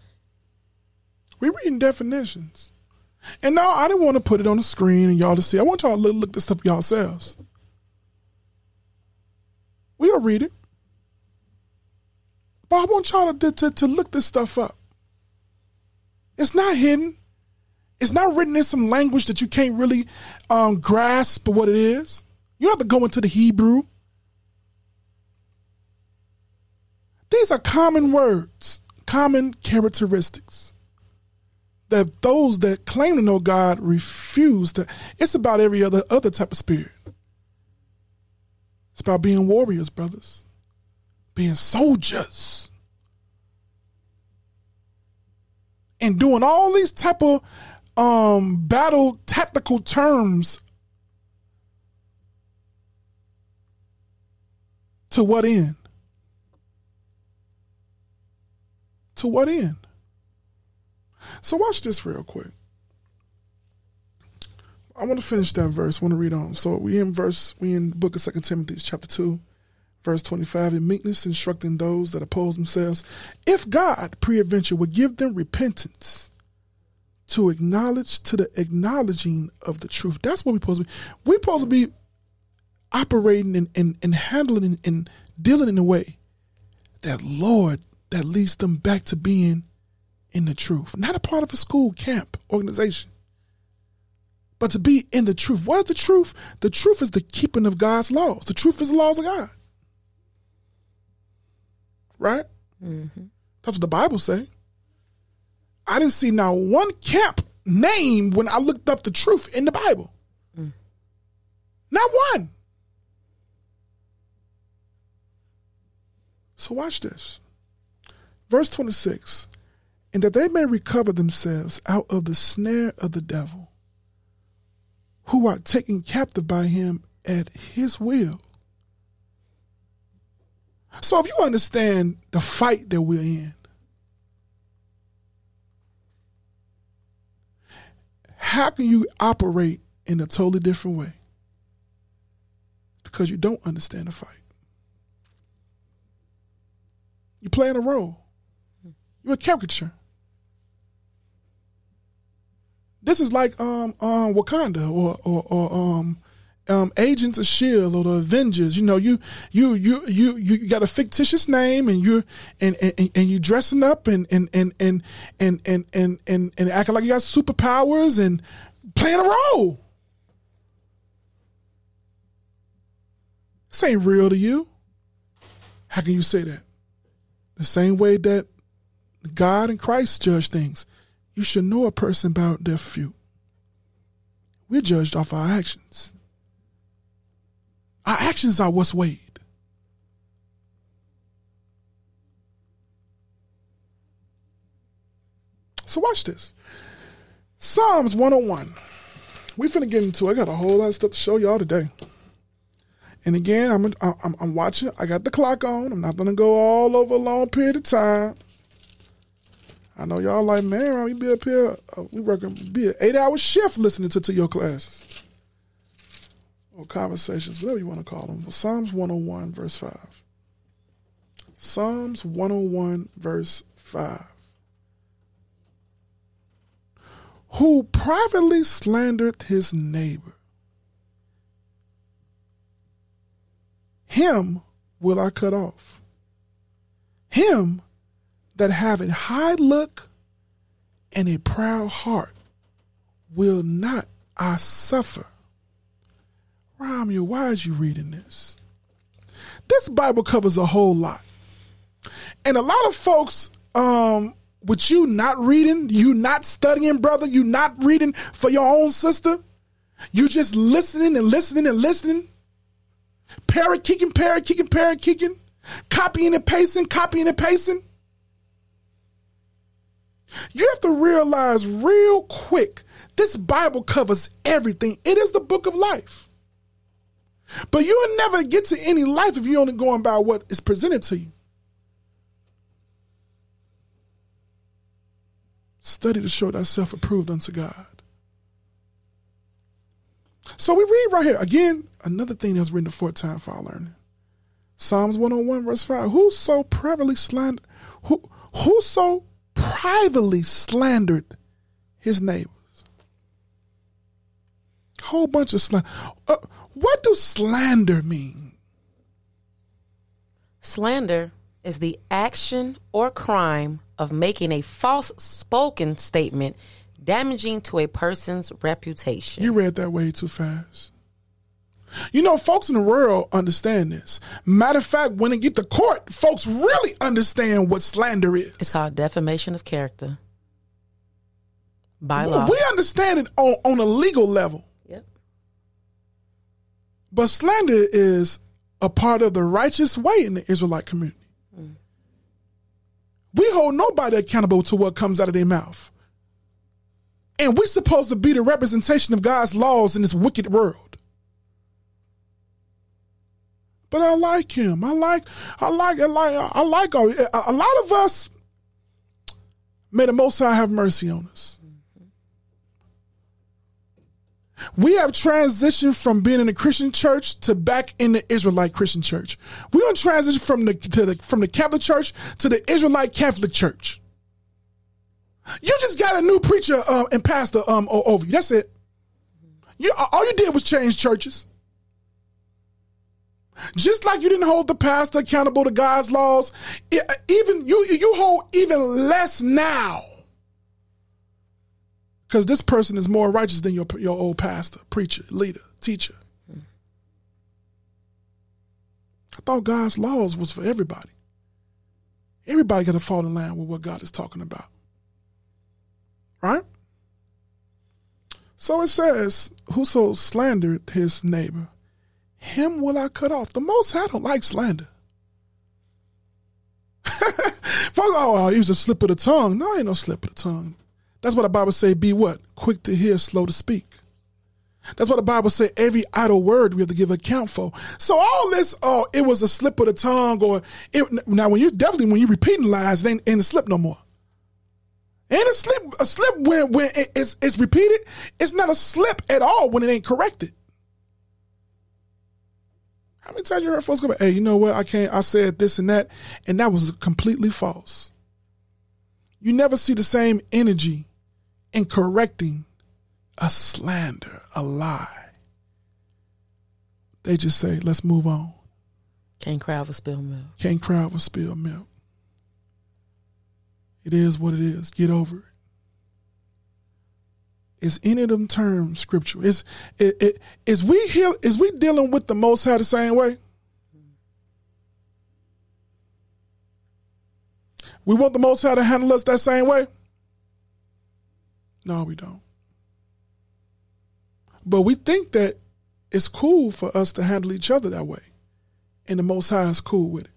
we reading definitions. And now I didn't want to put it on the screen and y'all to see. I want y'all to look, look this up yourselves. We'll read it. But I want y'all to, to, to look this stuff up. It's not hidden. It's not written in some language that you can't really um, grasp what it is. You don't have to go into the Hebrew. These are common words, common characteristics that those that claim to know God refuse to. It's about every other other type of spirit. It's about being warriors, brothers, being soldiers, and doing all these type of um, battle tactical terms. To what end? To what end? So watch this real quick. I want to finish that verse. I want to read on. So we in verse we in book of Second Timothy chapter two, verse twenty five. In meekness, instructing those that oppose themselves, if God preadventure would give them repentance to acknowledge to the acknowledging of the truth. That's what we're supposed to be. We're supposed to be operating and, and, and handling and, and dealing in a way that Lord that leads them back to being in the truth, not a part of a school camp organization, but to be in the truth. What is the truth? The truth is the keeping of God's laws. The truth is the laws of God. Right? Mm-hmm. That's what the Bible say. I didn't see now one camp name when I looked up the truth in the Bible. Mm. Not one. So watch this. Verse 26 and that they may recover themselves out of the snare of the devil, who are taken captive by him at his will. So if you understand the fight that we're in, how can you operate in a totally different way? Because you don't understand the fight. You're playing a role. You're a caricature. This is like um um Wakanda or or, or um um Agents of Shield or the Avengers. You know, you you you you you got a fictitious name and you're and and, and you dressing up and and and and and and and and, and acting like you got superpowers and playing a role. This ain't real to you. How can you say that? The same way that God and Christ judge things. You should know a person about their fruit. We're judged off our actions. Our actions are what's weighed. So watch this. Psalms 101. We finna get into it. I got a whole lot of stuff to show y'all today. And again, I'm, I'm I'm watching. I got the clock on. I'm not gonna go all over a long period of time. I know y'all like, man, we be up here. Uh, we working be an eight hour shift listening to, to your classes or conversations, whatever you want to call them. Well, Psalms 101 verse five. Psalms 101 verse five. Who privately slandered his neighbor him will I cut off. Him that have a high look and a proud heart will not I suffer. Ramya, why is you reading this? This Bible covers a whole lot. And a lot of folks, um, with you not reading, you not studying, brother, you not reading for your own sister, you just listening and listening and listening parrot kicking, parrot kicking, parrot kicking, copying and pasting, copying and pasting. You have to realize real quick this Bible covers everything. It is the book of life. But you'll never get to any life if you're only going by what is presented to you. Study to show thyself approved unto God. So we read right here again another thing that was written for time for our learning. Psalms 101 verse 5. Who so privately slandered who who so privately slandered his neighbors? Whole bunch of slander. Uh, what does slander mean? Slander is the action or crime of making a false spoken statement damaging to a person's reputation. You read that way too fast. You know, folks in the world understand this. Matter of fact, when they get to court, folks really understand what slander is. It's called defamation of character. By law. We understand it on, on a legal level. But slander is a part of the righteous way in the Israelite community. Mm. We hold nobody accountable to what comes out of their mouth. And we're supposed to be the representation of God's laws in this wicked world. But I like him. I like, I like, I like, I like, a, a lot of us, may the Most High have mercy on us. We have transitioned from being in a Christian church to back in the Israelite Christian church. We don't transition from the, the, from the Catholic church to the Israelite Catholic church. You just got a new preacher um, and pastor um, over you. That's it. You all you did was change churches. Just like you didn't hold the pastor accountable to God's laws, even you you hold even less now. Because this person is more righteous than your your old pastor, preacher, leader, teacher. I thought God's laws was for everybody. Everybody got to fall in line with what God is talking about. Right? So it says, Whoso slandered his neighbor, him will I cut off. The Most I don't like slander. [LAUGHS] Folks, oh, he was a slip of the tongue. No, ain't no slip of the tongue. That's what the Bible say, be what? Quick to hear, slow to speak. That's what the Bible said. Every idle word we have to give account for. So all this, oh, it was a slip of the tongue, or it, now when you definitely when you repeating lies, it ain't, ain't a slip no more. Ain't a slip a slip when when it, it's it's repeated. It's not a slip at all when it ain't corrected. How many times you heard folks go, "Hey, you know what? I can't. I said this and that, and that was completely false." You never see the same energy in correcting a slander, a lie. They just say, let's move on. Can't cry over spilled milk. Can't cry over spilled milk. It is what it is. Get over it. Is any of them terms scriptural? Is it, it, is we heal, is we dealing with the Most High the same way? We want the Most High to handle us that same way? No, we don't. But we think that it's cool for us to handle each other that way. And the Most High is cool with it.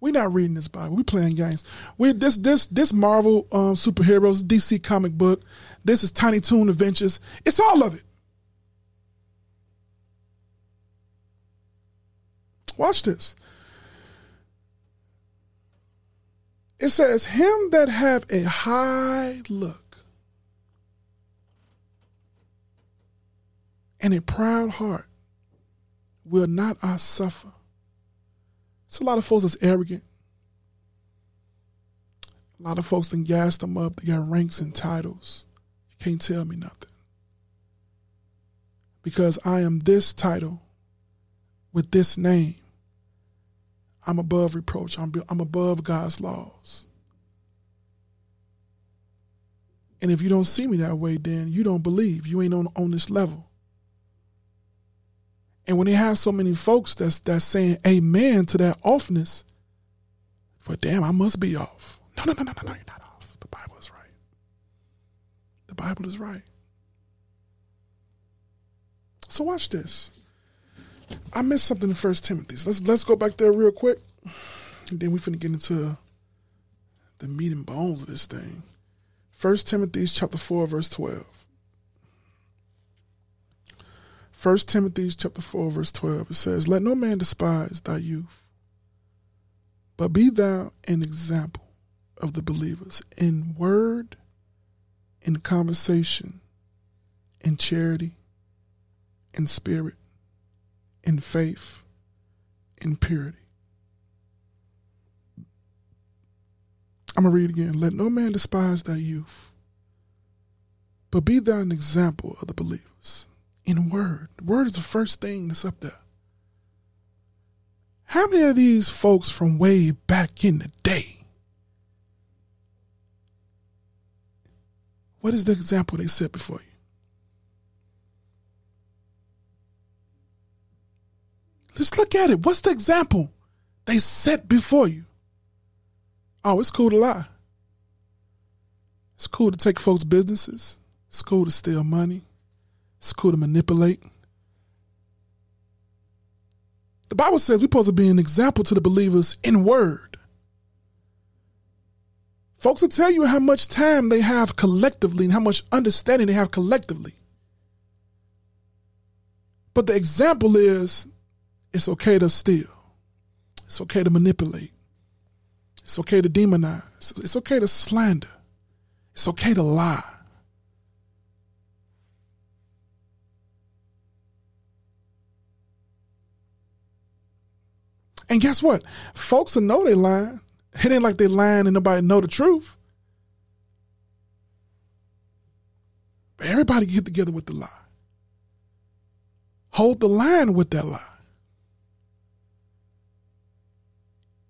We're not reading this Bible. We're playing games. We this this this Marvel um, superheroes, DC comic book. This is Tiny Toon Adventures. It's all of it. Watch this. It says, "Him that have a high look and a proud heart will not I suffer." It's a lot of folks that's arrogant. A lot of folks then gas them up. They got ranks and titles. You can't tell me nothing. Because I am this title with this name. I'm above reproach. I'm, I'm above God's laws. And if you don't see me that way, then you don't believe. You ain't on, on this level. And when they have so many folks that's that's saying amen to that offness, but damn, I must be off. No, no, no, no, no, no, you're not off. The Bible is right. The Bible is right. So watch this. I missed something in First Timothy. So let's let's go back there real quick, and then we finna get into the meat and bones of this thing. First Timothy chapter four, verse twelve. First Timothy chapter four, verse twelve. It says, "Let no man despise thy youth, but be thou an example of the believers in word, in conversation, in charity, in spirit, in faith, in purity." I'm going to read again. Let no man despise thy youth, but be thou an example of the believers in word. Word is the first thing that's up there. How many of these folks from way back in the day? What is the example they set before you? Let's look at it. What's the example they set before you? Oh, it's cool to lie. It's cool to take folks' businesses. It's cool to steal money. It's cool to manipulate. The Bible says we're supposed to be an example to the believers in word. Folks will tell you how much time they have collectively and how much understanding they have collectively. But the example is it's okay to steal. It's okay to manipulate. It's okay to demonize. It's okay to slander. It's okay to lie. And guess what? Folks will know they lying. It ain't like they lying and nobody know the truth. But everybody get together with the lie. Hold the line with that lie.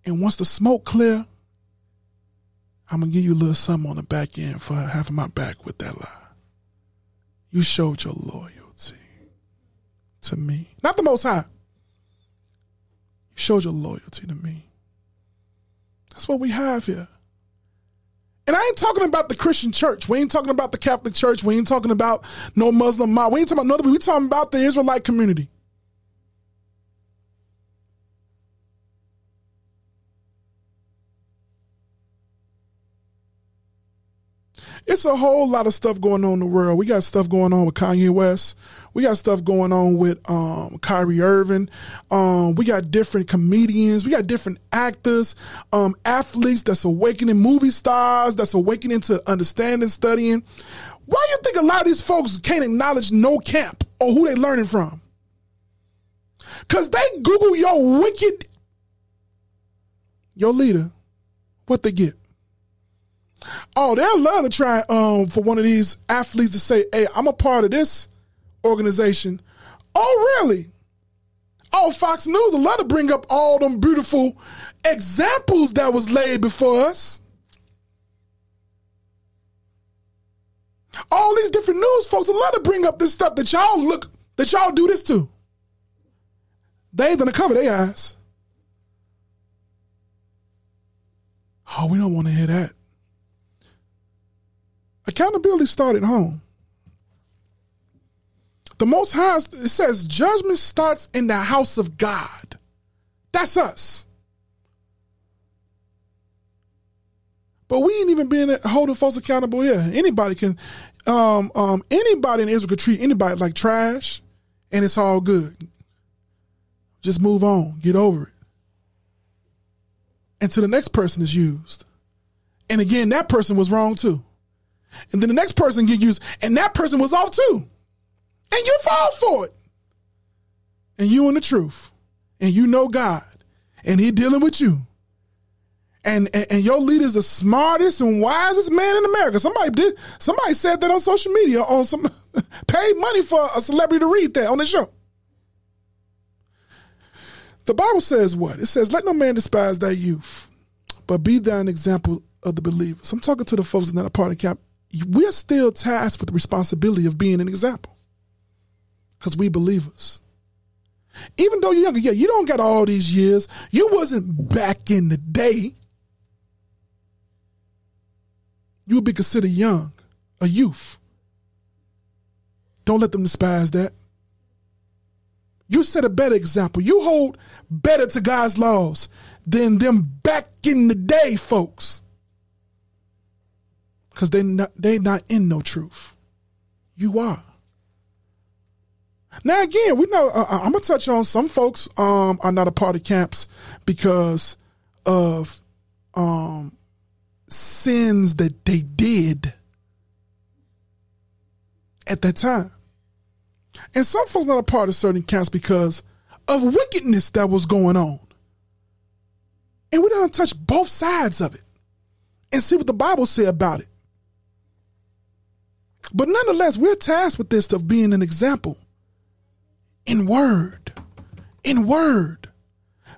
And once the smoke clear, I'm gonna give you a little something on the back end for having my back with that lie. You showed your loyalty to me. Not the most high. You showed your loyalty to me. That's what we have here. And I ain't talking about the Christian church. We ain't talking about the Catholic church. We ain't talking about no Muslim mob. We ain't talking about no, we talking about the Israelite community. It's a whole lot of stuff going on in the world. We got stuff going on with Kanye West. We got stuff going on with um, Kyrie Irving. Um, we got different comedians. We got different actors, um, athletes that's awakening, movie stars that's awakening to understanding, studying. Why you think a lot of these folks can't acknowledge no camp or who they learning from? Cause they Google your wicked, your leader, what they get. Oh, they'll love to try um for one of these athletes to say, "Hey, I'm a part of this organization." Oh, really? Oh, Fox News will love to bring up all them beautiful examples that was laid before us. All these different news folks will love to bring up this stuff that y'all look that y'all do this to. They gonna cover their eyes. Oh, we don't want to hear that. Accountability started home. The Most High, it says, judgment starts in the house of God. That's us. But we ain't even being holding folks accountable here. Anybody can, um, um, anybody in Israel could treat anybody like trash, and it's all good. Just move on, get over it. Until the next person is used. And again, that person was wrong too. And then the next person get used, and that person was off too. And you fall for it. And you in the truth. And you know God. And he dealing with you. And, and, and your leader's the smartest and wisest man in America. Somebody did somebody said that on social media on some [LAUGHS] paid money for a celebrity to read that on the show. The Bible says what? It says, Let no man despise thy youth, but be thou an example of the believers. I'm talking to the folks in that are part of camp. We're still tasked with the responsibility of being an example because we believers. Even though you're younger, yeah, you don't got all these years. You wasn't back in the day. You would be considered young, a youth. Don't let them despise that. You set a better example. You hold better to God's laws than them back in the day folks. Cause they not they not in no truth. You are. Now again, we know uh, I'm gonna touch on some folks um, are not a part of camps because of um, sins that they did at that time. And some folks are not a part of certain camps because of wickedness that was going on. And we don't touch both sides of it and see what the Bible say about it. But nonetheless, we're tasked with this of being an example in word, in word,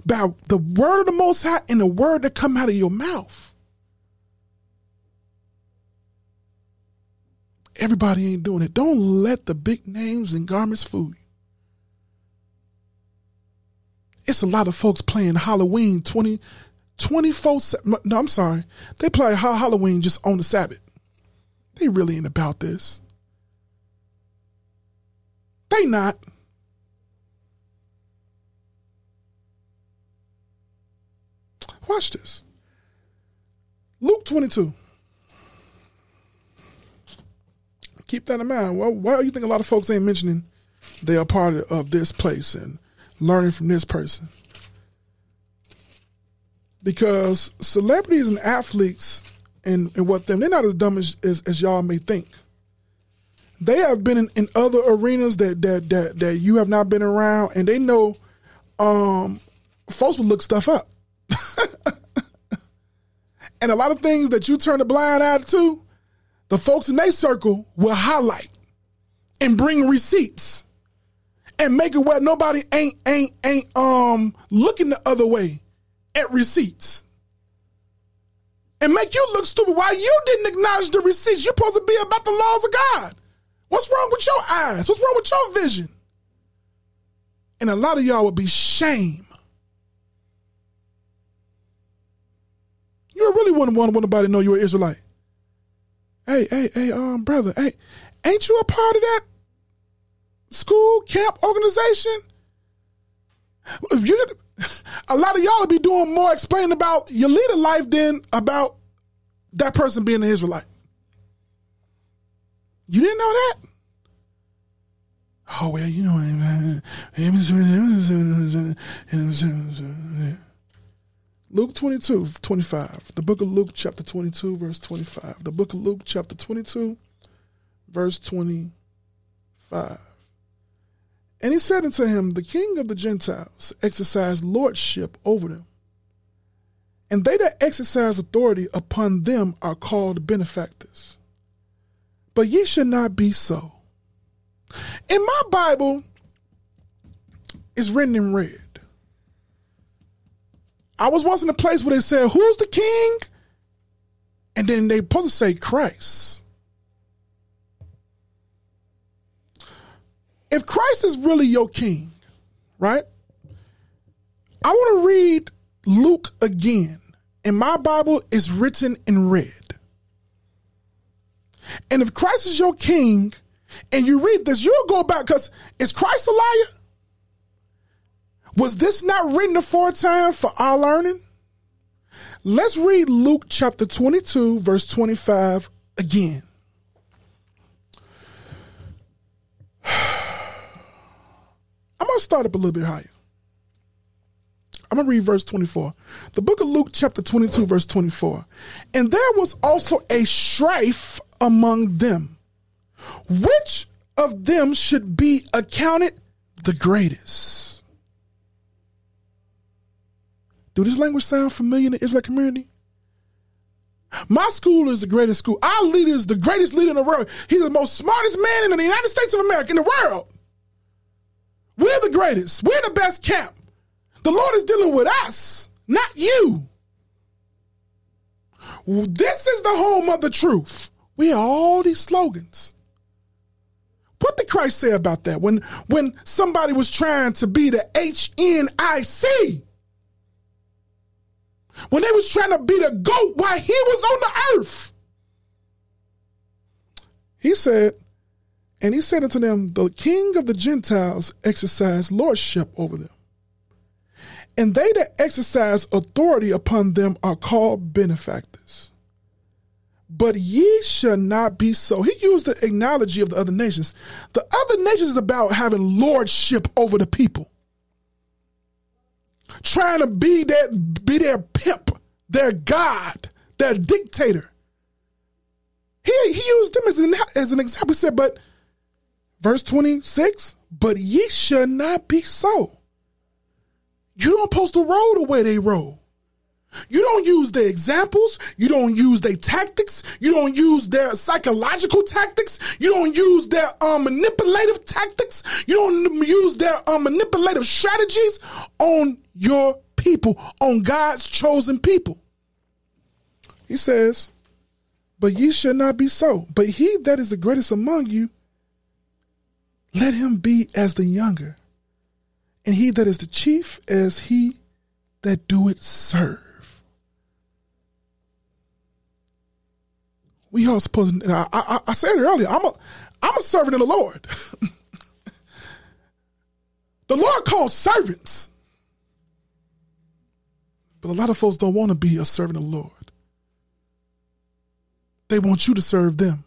by the word of the Most High and the word that come out of your mouth. Everybody ain't doing it. Don't let the big names and garments fool you. It's a lot of folks playing Halloween 20, 24, no, I'm sorry. They play Halloween just on the Sabbath. They really ain't about this. They not. Watch this. Luke 22. Keep that in mind. Well, why do you think a lot of folks ain't mentioning they are part of this place and learning from this person? Because celebrities and athletes and, and what them, they're not as dumb as, as, as y'all may think. They have been in, in other arenas that, that that that you have not been around, and they know um, folks will look stuff up. [LAUGHS] and a lot of things that you turn a blind eye to, the folks in their circle will highlight and bring receipts and make it where nobody ain't ain't ain't um looking the other way at receipts and make you look stupid why you didn't acknowledge the receipts. You're supposed to be about the laws of God. What's wrong with your eyes? What's wrong with your vision? And a lot of y'all would be shame. You really wouldn't want nobody to know you're Israelite. Hey, hey, hey, um, brother, hey, ain't you a part of that school camp organization? You, a lot of y'all would be doing more explaining about your leader life than about that person being an Israelite. You didn't know that? Oh, well, you know. Luke 22, 25. The book of Luke, chapter 22, verse 25. The book of Luke, chapter 22, verse 25. And he said unto him, The king of the Gentiles exercise lordship over them. And they that exercise authority upon them are called benefactors. But ye should not be so. In my Bible, it's written in red. I was once in a place where they said, Who's the king? And then they supposed to say Christ. If Christ is really your king, right? I want to read Luke again. And my Bible, is written in red. And if Christ is your king and you read this, you'll go back because is Christ a liar? Was this not written aforetime for our learning? Let's read Luke chapter 22, verse 25 again. I'm going to start up a little bit higher. I'm going to read verse 24. The book of Luke, chapter 22, verse 24. And there was also a strife among them. Which of them should be accounted the greatest? Do this language sound familiar in the Israelite community? My school is the greatest school. Our leader is the greatest leader in the world. He's the most smartest man in the United States of America, in the world. We're the greatest. We're the best camp. The Lord is dealing with us, not you. This is the home of the truth. We have all these slogans. What did Christ say about that when when somebody was trying to be the HNIC? When they was trying to be the goat while he was on the earth. He said, and he said unto them, The king of the Gentiles exercise lordship over them. And they that exercise authority upon them are called benefactors. But ye shall not be so. He used the analogy of the other nations. The other nations is about having lordship over the people. Trying to be that be their pimp, their God, their dictator. He, he used them as an, as an example. He said, but verse 26, but ye shall not be so. You don't post to roll the way they roll. You don't use their examples. You don't use their tactics. You don't use their psychological tactics. You don't use their um, manipulative tactics. You don't use their um, manipulative strategies on your people, on God's chosen people. He says, But ye shall not be so. But he that is the greatest among you, let him be as the younger. And he that is the chief as he that do it serve. We all supposed. I, I, I said it earlier. I'm a, I'm a servant of the Lord. [LAUGHS] the Lord calls servants, but a lot of folks don't want to be a servant of the Lord. They want you to serve them.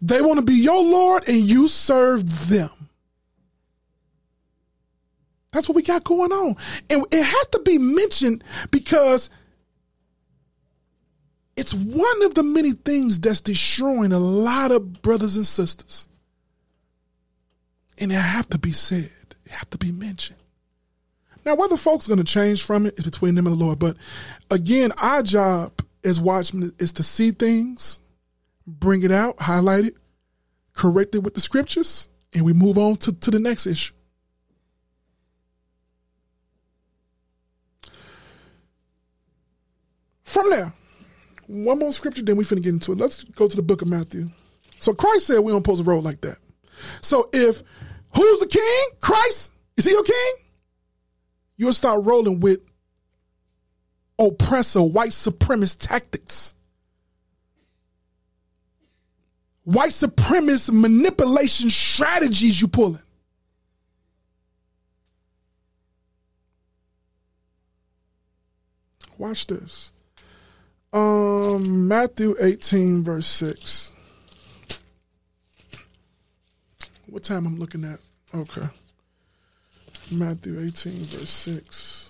They want to be your Lord and you serve them. That's what we got going on. And it has to be mentioned because it's one of the many things that's destroying a lot of brothers and sisters. And it have to be said. It have to be mentioned. Now, whether folks are going to change from it is between them and the Lord. But again, our job as watchmen is to see things, bring it out, highlight it, correct it with the scriptures, and we move on to, to the next issue. From there, one more scripture, then we finna get into it. Let's go to the book of Matthew. So Christ said we don't supposed a roll like that. So if who's the king? Christ? Is he your king? You'll start rolling with oppressor, white supremacist tactics. White supremacist manipulation strategies you pulling. Watch this. Um, Matthew 18, verse 6. What time I'm looking at? Okay. Matthew 18, verse 6.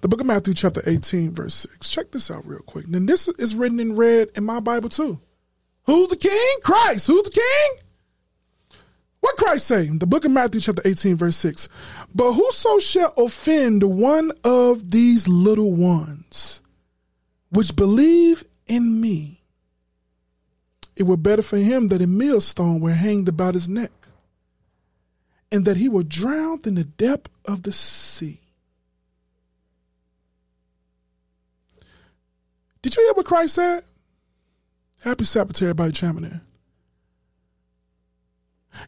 The book of Matthew, chapter 18, verse 6. Check this out real quick. And this is written in red in my Bible too. Who's the king? Christ. Who's the king? What Christ say? The book of Matthew, chapter 18, verse 6. But whoso shall offend one of these little ones which believe in me, it were better for him that a millstone were hanged about his neck, and that he were drowned in the depth of the sea. Did you hear what Christ said? Happy Sabbath to everybody chiming in.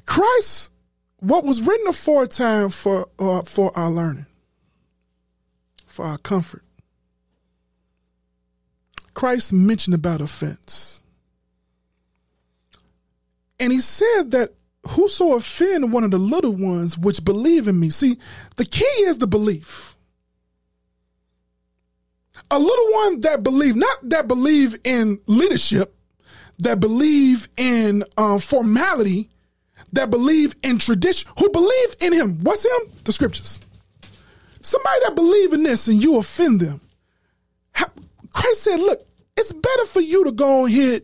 Christ, what was written aforetime for uh, for our learning, for our comfort. Christ mentioned about offense. And he said that whoso offend one of the little ones which believe in me. See, the key is the belief. A little one that believe, not that believe in leadership, that believe in uh, formality, that believe in tradition, who believe in him. What's him? The scriptures. Somebody that believe in this and you offend them. Christ said, look, it's better for you to go ahead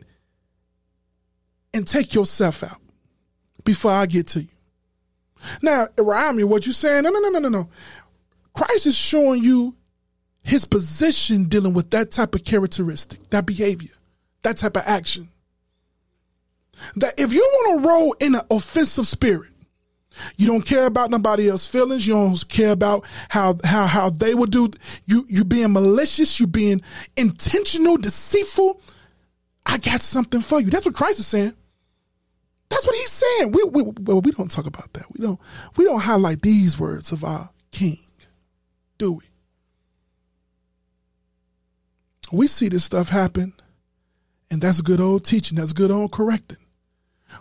and take yourself out before I get to you. Now, around me, what you're saying? No, no, no, no, no, no. Christ is showing you his position dealing with that type of characteristic, that behavior, that type of action. That if you want to roll in an offensive spirit, you don't care about nobody else's feelings. You don't care about how how how they would do. You you being malicious. You being intentional, deceitful. I got something for you. That's what Christ is saying. That's what he's saying. We we we don't talk about that. We don't we don't highlight these words of our King, do we? We see this stuff happen, and that's good old teaching. That's good old correcting.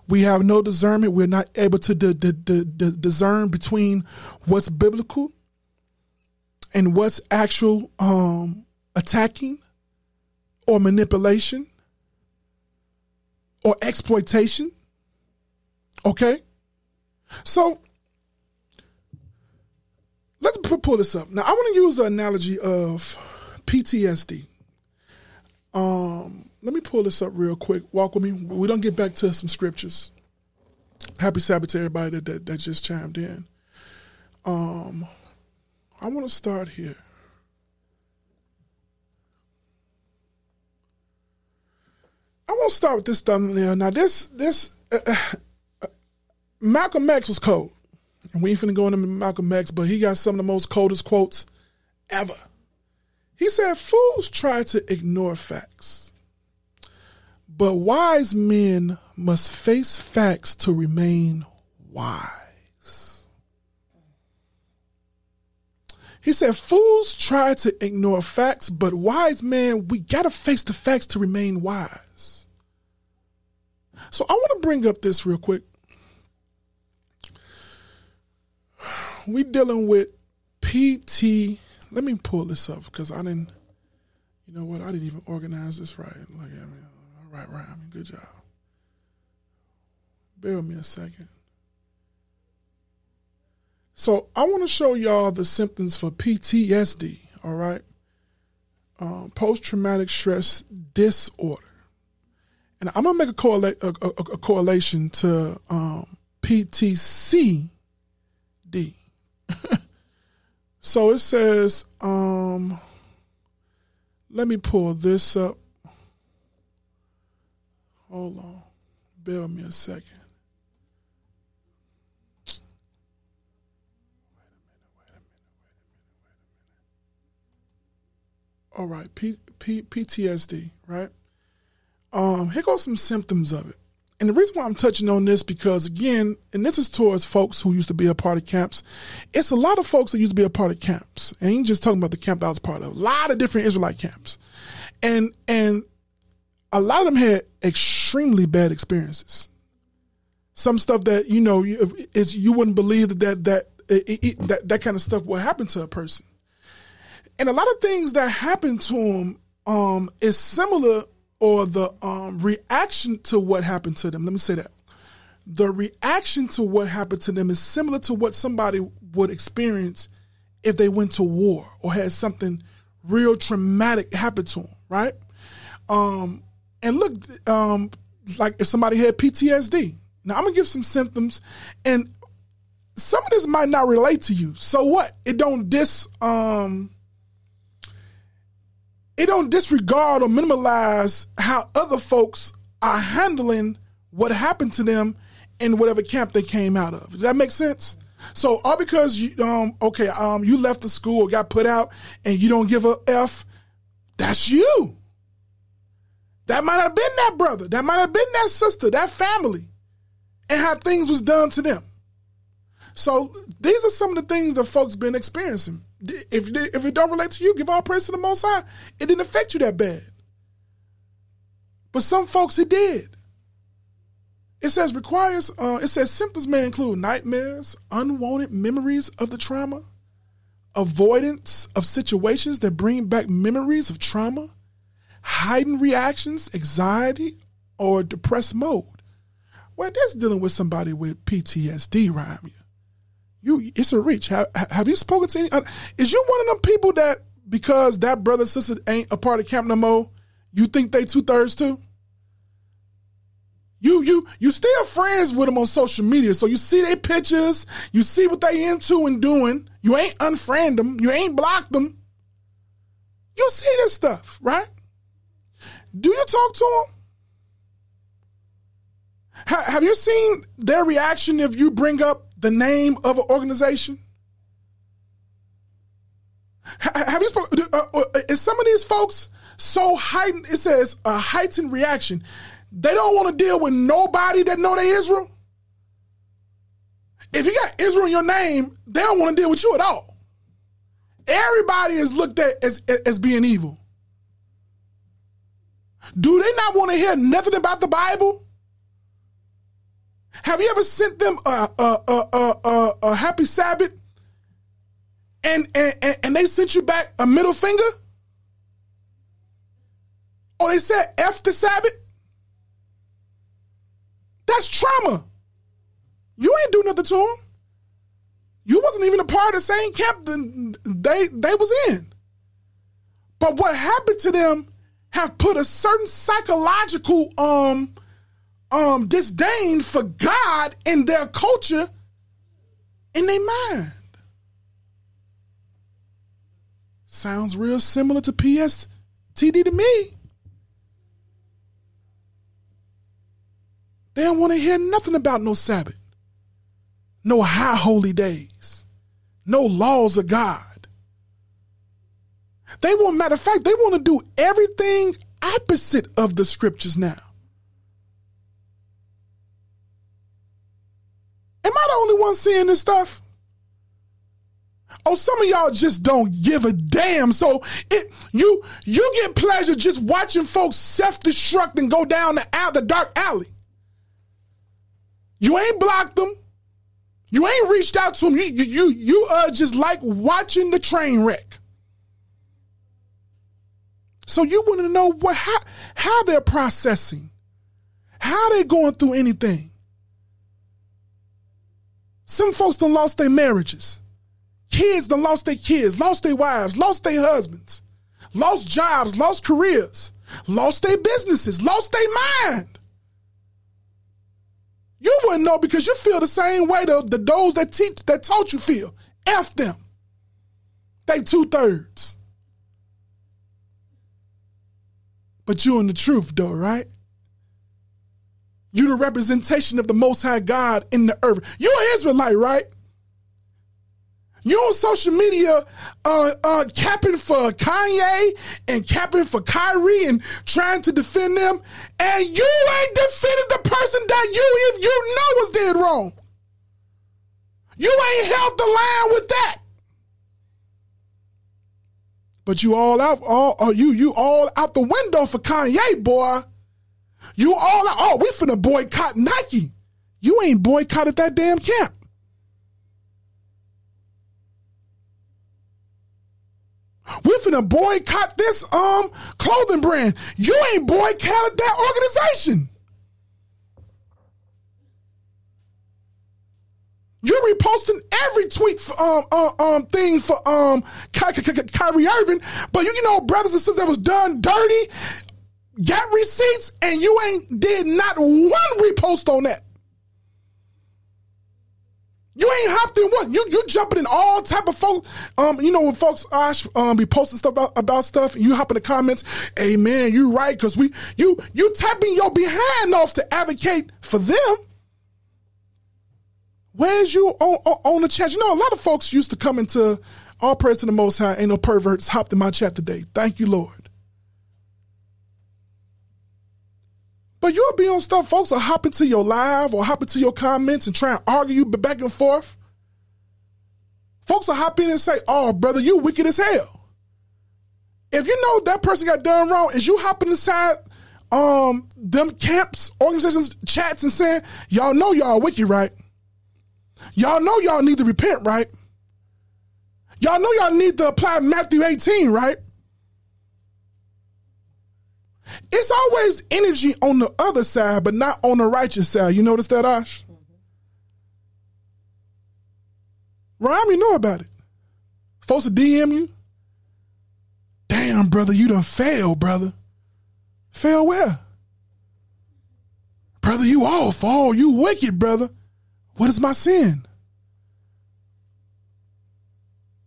We have no discernment. We're not able to d- d- d- discern between what's biblical and what's actual um, attacking or manipulation or exploitation. Okay? So let's pull this up. Now, I want to use the analogy of PTSD. Um, let me pull this up real quick. Walk with me. We don't get back to some scriptures. Happy Sabbath to everybody that, that, that just chimed in. Um, I want to start here. I want to start with this thumbnail. Now, this this uh, uh, Malcolm X was cold, and we ain't finna go into Malcolm X, but he got some of the most coldest quotes ever. He said, "Fools try to ignore facts." But wise men must face facts to remain wise. He said, Fools try to ignore facts, but wise men, we got to face the facts to remain wise. So I want to bring up this real quick. We dealing with PT. Let me pull this up because I didn't. You know what? I didn't even organize this right. Look at me. All right, Ryan. Good job. Bear with me a second. So I want to show y'all the symptoms for PTSD. All right, um, post traumatic stress disorder, and I'm gonna make a, correla- a, a, a correlation to um, PTCD. [LAUGHS] so it says, um, let me pull this up. Hold on. Bear with me a second. All right, P, P, PTSD, right? Um, here goes some symptoms of it. And the reason why I'm touching on this because again, and this is towards folks who used to be a part of camps. It's a lot of folks that used to be a part of camps. And ain't just talking about the camp that I was part of. A lot of different Israelite camps. And and a lot of them had extremely bad experiences. Some stuff that you know is you wouldn't believe that that that it, it, that, that kind of stuff will happen to a person. and a lot of things that happened to him um, is similar or the um, reaction to what happened to them. Let me say that. The reaction to what happened to them is similar to what somebody would experience if they went to war or had something real traumatic happen to them, right? Um, and look, um, like if somebody had PTSD. Now I'm gonna give some symptoms, and some of this might not relate to you. So what? It don't dis um it don't disregard or minimize how other folks are handling what happened to them in whatever camp they came out of. Does that make sense? So all because you um okay um you left the school got put out and you don't give a f, that's you. That might have been that brother. That might have been that sister, that family, and how things was done to them. So these are some of the things that folks been experiencing. If if it don't relate to you, give all praise to the Most High. It didn't affect you that bad, but some folks it did. It says requires. Uh, it says symptoms may include nightmares, unwanted memories of the trauma, avoidance of situations that bring back memories of trauma, heightened reactions, anxiety, or depressed mode. Well, that's dealing with somebody with PTSD, rhyme you. It's a reach. Have, have you spoken to any? Uh, is you one of them people that because that brother sister ain't a part of Camp No More, you think they two thirds too? You you you still friends with them on social media, so you see their pictures, you see what they into and doing. You ain't unfriend them, you ain't blocked them. You see this stuff, right? Do you talk to them? Ha- have you seen their reaction if you bring up the name of an organization? Have you? Uh, uh, is some of these folks so heightened? It says a heightened reaction. They don't want to deal with nobody that know they Israel. If you got Israel in your name, they don't want to deal with you at all. Everybody is looked at as, as being evil. Do they not want to hear nothing about the Bible? Have you ever sent them a a a a, a, happy Sabbath, and, and and they sent you back a middle finger, or they said "f the Sabbath"? That's trauma. You ain't do nothing to them. You wasn't even a part of the same camp they they was in. But what happened to them have put a certain psychological um um disdain for God in their culture in their mind. Sounds real similar to PSTD to me. They don't want to hear nothing about no Sabbath, no high holy days, no laws of God. They want, matter of fact, they want to do everything opposite of the scriptures now. Am I the only one seeing this stuff? Oh, some of y'all just don't give a damn. So it you you get pleasure just watching folks self-destruct and go down the out the dark alley. You ain't blocked them. You ain't reached out to them. You you you, you uh just like watching the train wreck. So you want to know what how, how they're processing, how they going through anything. Some folks done lost their marriages. Kids done lost their kids, lost their wives, lost their husbands, lost jobs, lost careers, lost their businesses, lost their mind. You wouldn't know because you feel the same way the, the those that teach that taught you feel. F them. They two thirds. But you in the truth though, right? You the representation of the most high God in the earth. You an Israelite, right? You on social media uh, uh, capping for Kanye and capping for Kyrie and trying to defend them, and you ain't defended the person that you you know was dead wrong. You ain't held the line with that. But you all out, all uh, you you all out the window for Kanye, boy. You all. Oh, we finna boycott Nike. You ain't boycotted that damn camp. we're finna boycott this um clothing brand. You ain't boycotted that organization. You're reposting every tweet for, um, um, um thing for um Ky- Ky- Ky- Kyrie Irving, but you, you know brothers and sisters that was done dirty, got receipts, and you ain't did not one repost on that. You ain't hopped in one. You you jumping in all type of folks. Um, you know when folks Ash um be posting stuff about, about stuff, and you hop in the comments. Hey man, you right because we you you tapping your behind off to advocate for them. Where's you on, on, on the chat? You know, a lot of folks used to come into all praise to the Most High. Ain't no perverts hopped in my chat today. Thank you, Lord. But you'll be on stuff, folks will hop into your live or hop into your comments and try and argue you back and forth. Folks will hop in and say, Oh, brother, you wicked as hell. If you know that person got done wrong, is you hopping inside um them camps, organizations, chats and saying, Y'all know y'all wicked, right? Y'all know y'all need to repent, right? Y'all know y'all need to apply Matthew 18, right? It's always energy on the other side, but not on the righteous side. You notice that, Ash? Rhyme, you know about it. Folks to DM you. Damn, brother, you done failed, brother. Fail where? Brother, you off. Oh, you wicked, brother. What is my sin?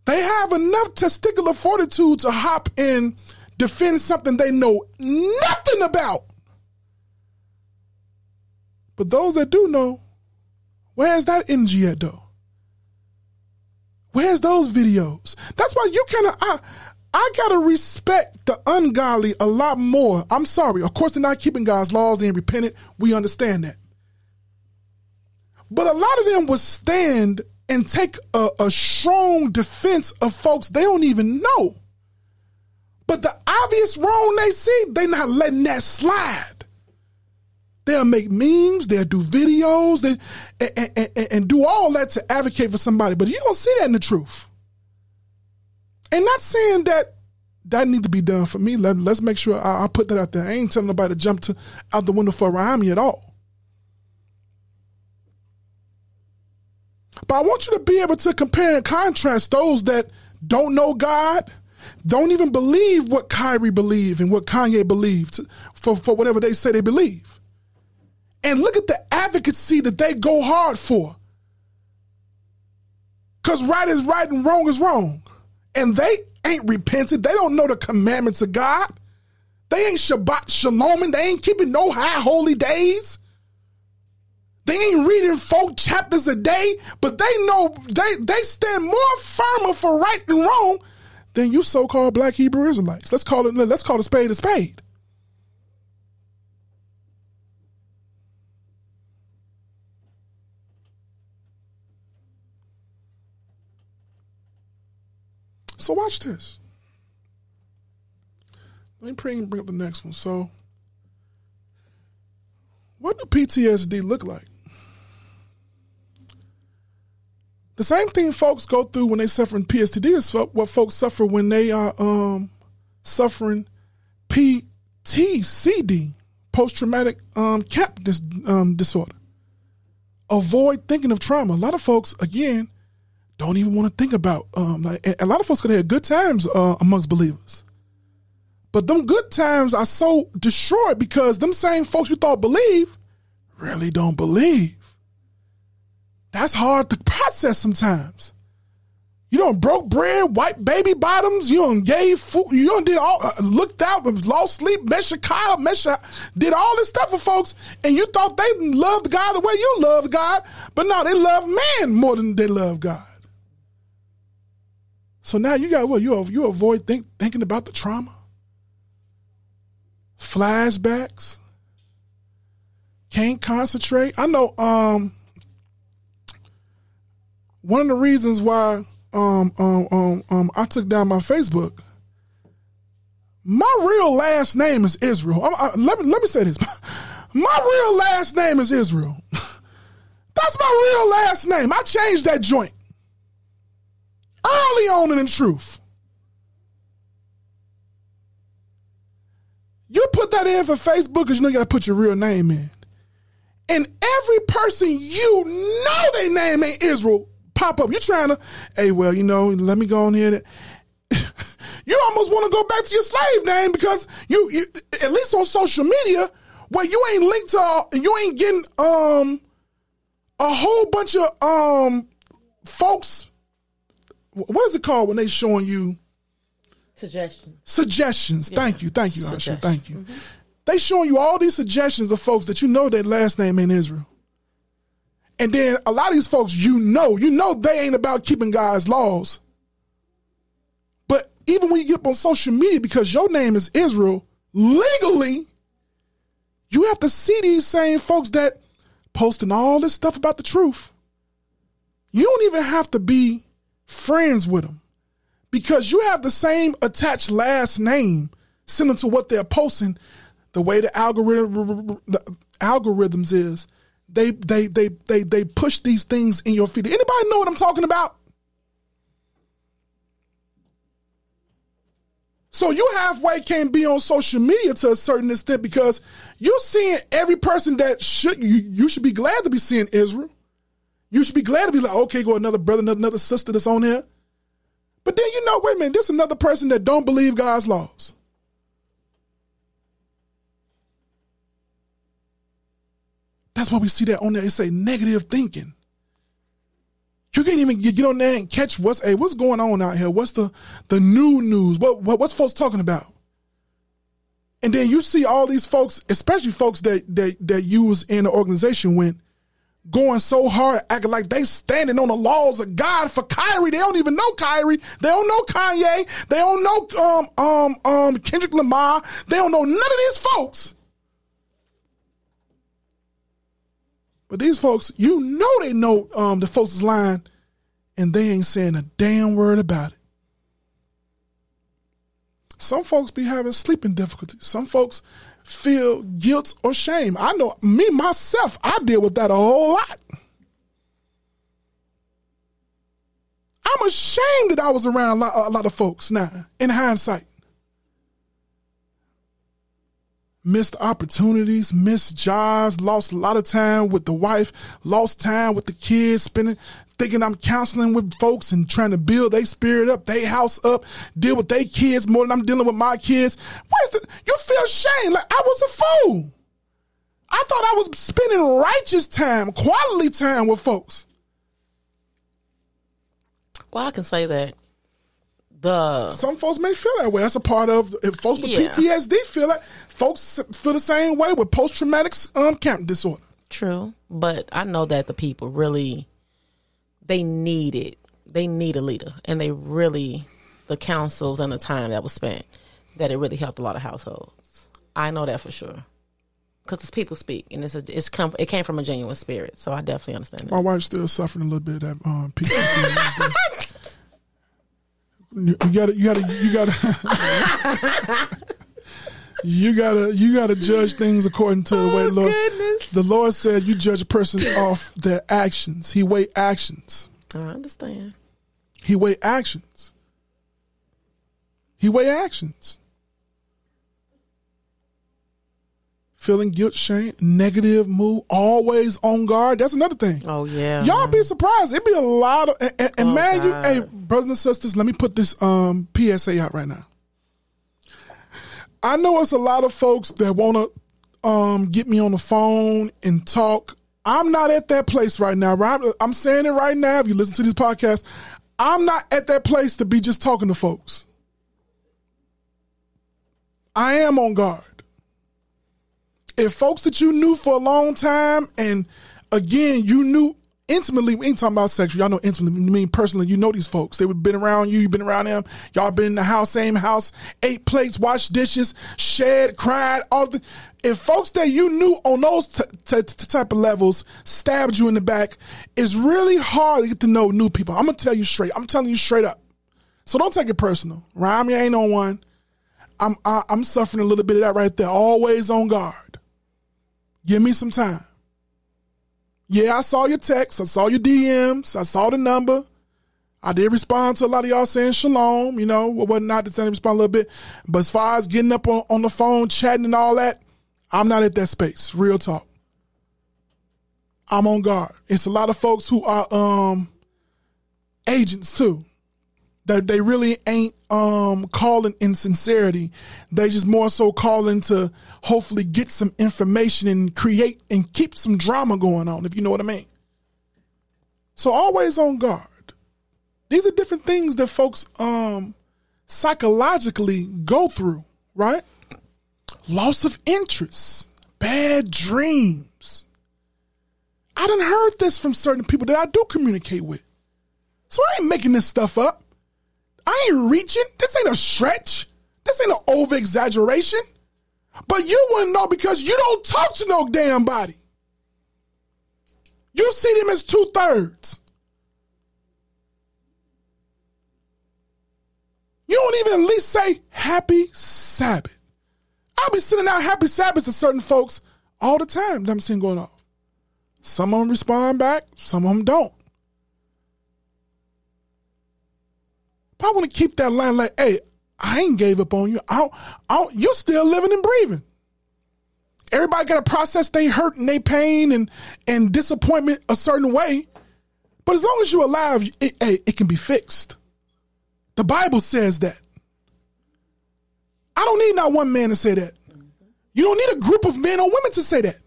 They have enough testicular fortitude to hop in, defend something they know nothing about. But those that do know, where's that energy at though? Where's those videos? That's why you kind of I I gotta respect the ungodly a lot more. I'm sorry. Of course, they're not keeping God's laws. Ain't repentant. We understand that. But a lot of them will stand and take a, a strong defense of folks they don't even know. But the obvious wrong they see, they're not letting that slide. They'll make memes, they'll do videos, they, and, and, and, and do all that to advocate for somebody. But you don't see that in the truth. And not saying that that need to be done for me. Let, us make sure I, I, put that out there. I ain't telling nobody to jump to out the window for Rami at all. But I want you to be able to compare and contrast those that don't know God, don't even believe what Kyrie believed and what Kanye believed for, for whatever they say they believe. And look at the advocacy that they go hard for. Because right is right and wrong is wrong. And they ain't repented. They don't know the commandments of God. They ain't Shabbat Shalom they ain't keeping no high holy days. They ain't reading four chapters a day, but they know they they stand more firmer for right and wrong than you so-called black Hebrew Israelites. Let's call it let's call a spade a spade. So watch this. Let me bring, bring up the next one. So, what do PTSD look like? The same thing folks go through when they suffering PTSD is what folks suffer when they are um, suffering PTCD, post traumatic um, cap dis- um, disorder. Avoid thinking of trauma. A lot of folks, again, don't even want to think about. Um, like, a lot of folks could have good times uh, amongst believers, but them good times are so destroyed because them same folks you thought believe really don't believe. That's hard to process sometimes. You don't broke bread, white baby bottoms. You don't gave food. You don't did all uh, looked out, lost sleep, Mesha Kyle, Mesha did all this stuff for folks, and you thought they loved God the way you love God, but no, they love man more than they love God. So now you got what you you avoid think, thinking about the trauma, flashbacks, can't concentrate. I know. Um, one of the reasons why um, um, um, um, I took down my Facebook. My real last name is Israel. I, let me let me say this. [LAUGHS] My real last name is Israel. [LAUGHS] That's my real last name. I changed that joint early on in the truth. You put that in for Facebook because you know you got to put your real name in. And every person you know they name ain't Israel pop up. You're trying to, hey, well, you know, let me go on here. [LAUGHS] you almost want to go back to your slave name because you, you, at least on social media, where you ain't linked to, all, you ain't getting um a whole bunch of um folks. What is it called when they showing you Suggestions. suggestions? Thank you, thank you, Asha, Suggestions. thank you. They showing you all these suggestions of folks that you know their last name ain't Israel. And then a lot of these folks you know, you know they ain't about keeping God's laws. But even when you get up on social media because your name is Israel, legally, you have to see these same folks that posting all this stuff about the truth. You don't even have to be friends with them because you have the same attached last name similar to what they're posting. The way the algorithm the algorithms is, they they they they they push these things in your feed. Anybody know what I'm talking about? So you halfway can't be on social media to a certain extent because you're seeing every person that should you you should be glad to be seeing Israel. You should be glad to be like, okay, go another brother, another, another sister that's on here. But then you know, wait a minute, this is another person that don't believe God's laws. That's why we see that on there. It say negative thinking. You can't even get, on there and catch what's hey, what's going on out here. What's the the new news? What, what what's folks talking about? And then you see all these folks, especially folks that that that you was in the organization when going so hard, acting like they standing on the laws of God for Kyrie. They don't even know Kyrie. They don't know Kanye. They don't know um um um Kendrick Lamar. They don't know none of these folks. But these folks, you know they know um the folks is lying, and they ain't saying a damn word about it. Some folks be having sleeping difficulties. Some folks feel guilt or shame. I know me myself, I deal with that a whole lot. I'm ashamed that I was around a lot, a lot of folks now, in hindsight. Missed opportunities, missed jobs, lost a lot of time with the wife, lost time with the kids, spending, thinking I'm counseling with folks and trying to build their spirit up, their house up, deal with their kids more than I'm dealing with my kids. Where's the, you feel shame? Like I was a fool. I thought I was spending righteous time, quality time with folks. Well, I can say that the Some folks may feel that way. That's a part of if folks with Yeah. PTSD feel that. Folks feel the same way with post traumatic um, camp disorder. True, but I know that the people really they need it. They need a leader, and they really the councils and the time that was spent that it really helped a lot of households. I know that for sure because it's people speak, and it's a, it's come it came from a genuine spirit. So I definitely understand that. My wife's still suffering a little bit of that um, PTSD. [LAUGHS] you gotta, you gotta, you gotta, you gotta, you gotta judge things according to the way oh, the Lord. The Lord said, "You judge a person off their actions. He weigh actions. I understand. He weigh actions. He weigh actions." Feeling guilt, shame, negative mood, always on guard. That's another thing. Oh yeah, Y'all be surprised. It'd be a lot of and, and, and Oh, man, you God. hey, brothers and sisters, let me put this um PSA out right now. I know it's a lot of folks that wanna um get me on the phone and talk. I'm not at that place right now. Right? I'm saying it right now. If you listen to this podcast, I'm not at that place to be just talking to folks. I am on guard if folks that you knew for a long time and again you knew intimately we ain't talking about sexual y'all know intimately I mean personally you know these folks. They would been around you you've been around them. Y'all been in the house same house ate plates washed dishes shared cried all the if folks that you knew on those t- t- t- type of levels stabbed you in the back it's really hard to get to know new people. I'm gonna tell you straight i'm telling you straight up. So don't take it personal. Rhyme ain't on one. I'm I, i'm suffering a little bit of that right there. Always on guard Give me some time. Yeah, I saw your text. I saw your DMs. I saw the number. I did respond to a lot of y'all saying shalom, you know, whatnot to send respond a little bit. But as far as getting up on, on the phone, chatting and all that, I'm not at that space. Real talk. I'm on guard. It's a lot of folks who are um agents too. That they really ain't um calling in sincerity. They just more so calling to hopefully get some information and create and keep some drama going on, if you know what I mean. So always on guard. These are different things that folks um psychologically go through, right? Loss of interest, bad dreams. I done heard this from certain people that I do communicate with. So I ain't making this stuff up. I ain't reaching. This ain't a stretch. This ain't an over exaggeration. But you wouldn't know because you don't talk to no damn body. You see them as two thirds. You don't even at least say happy Sabbath. I'll be sending out happy Sabbaths to certain folks all the time that I'm seeing going off. Some of them respond back, some of them don't. But I want to keep that line like, hey, I ain't gave up on you. I I you're still living and breathing. Everybody got to process they hurt and they pain and, and disappointment a certain way. But as long as you're alive, it, it, it can be fixed. The Bible says that. I don't need not one man to say that. You don't need a group of men or women to say that.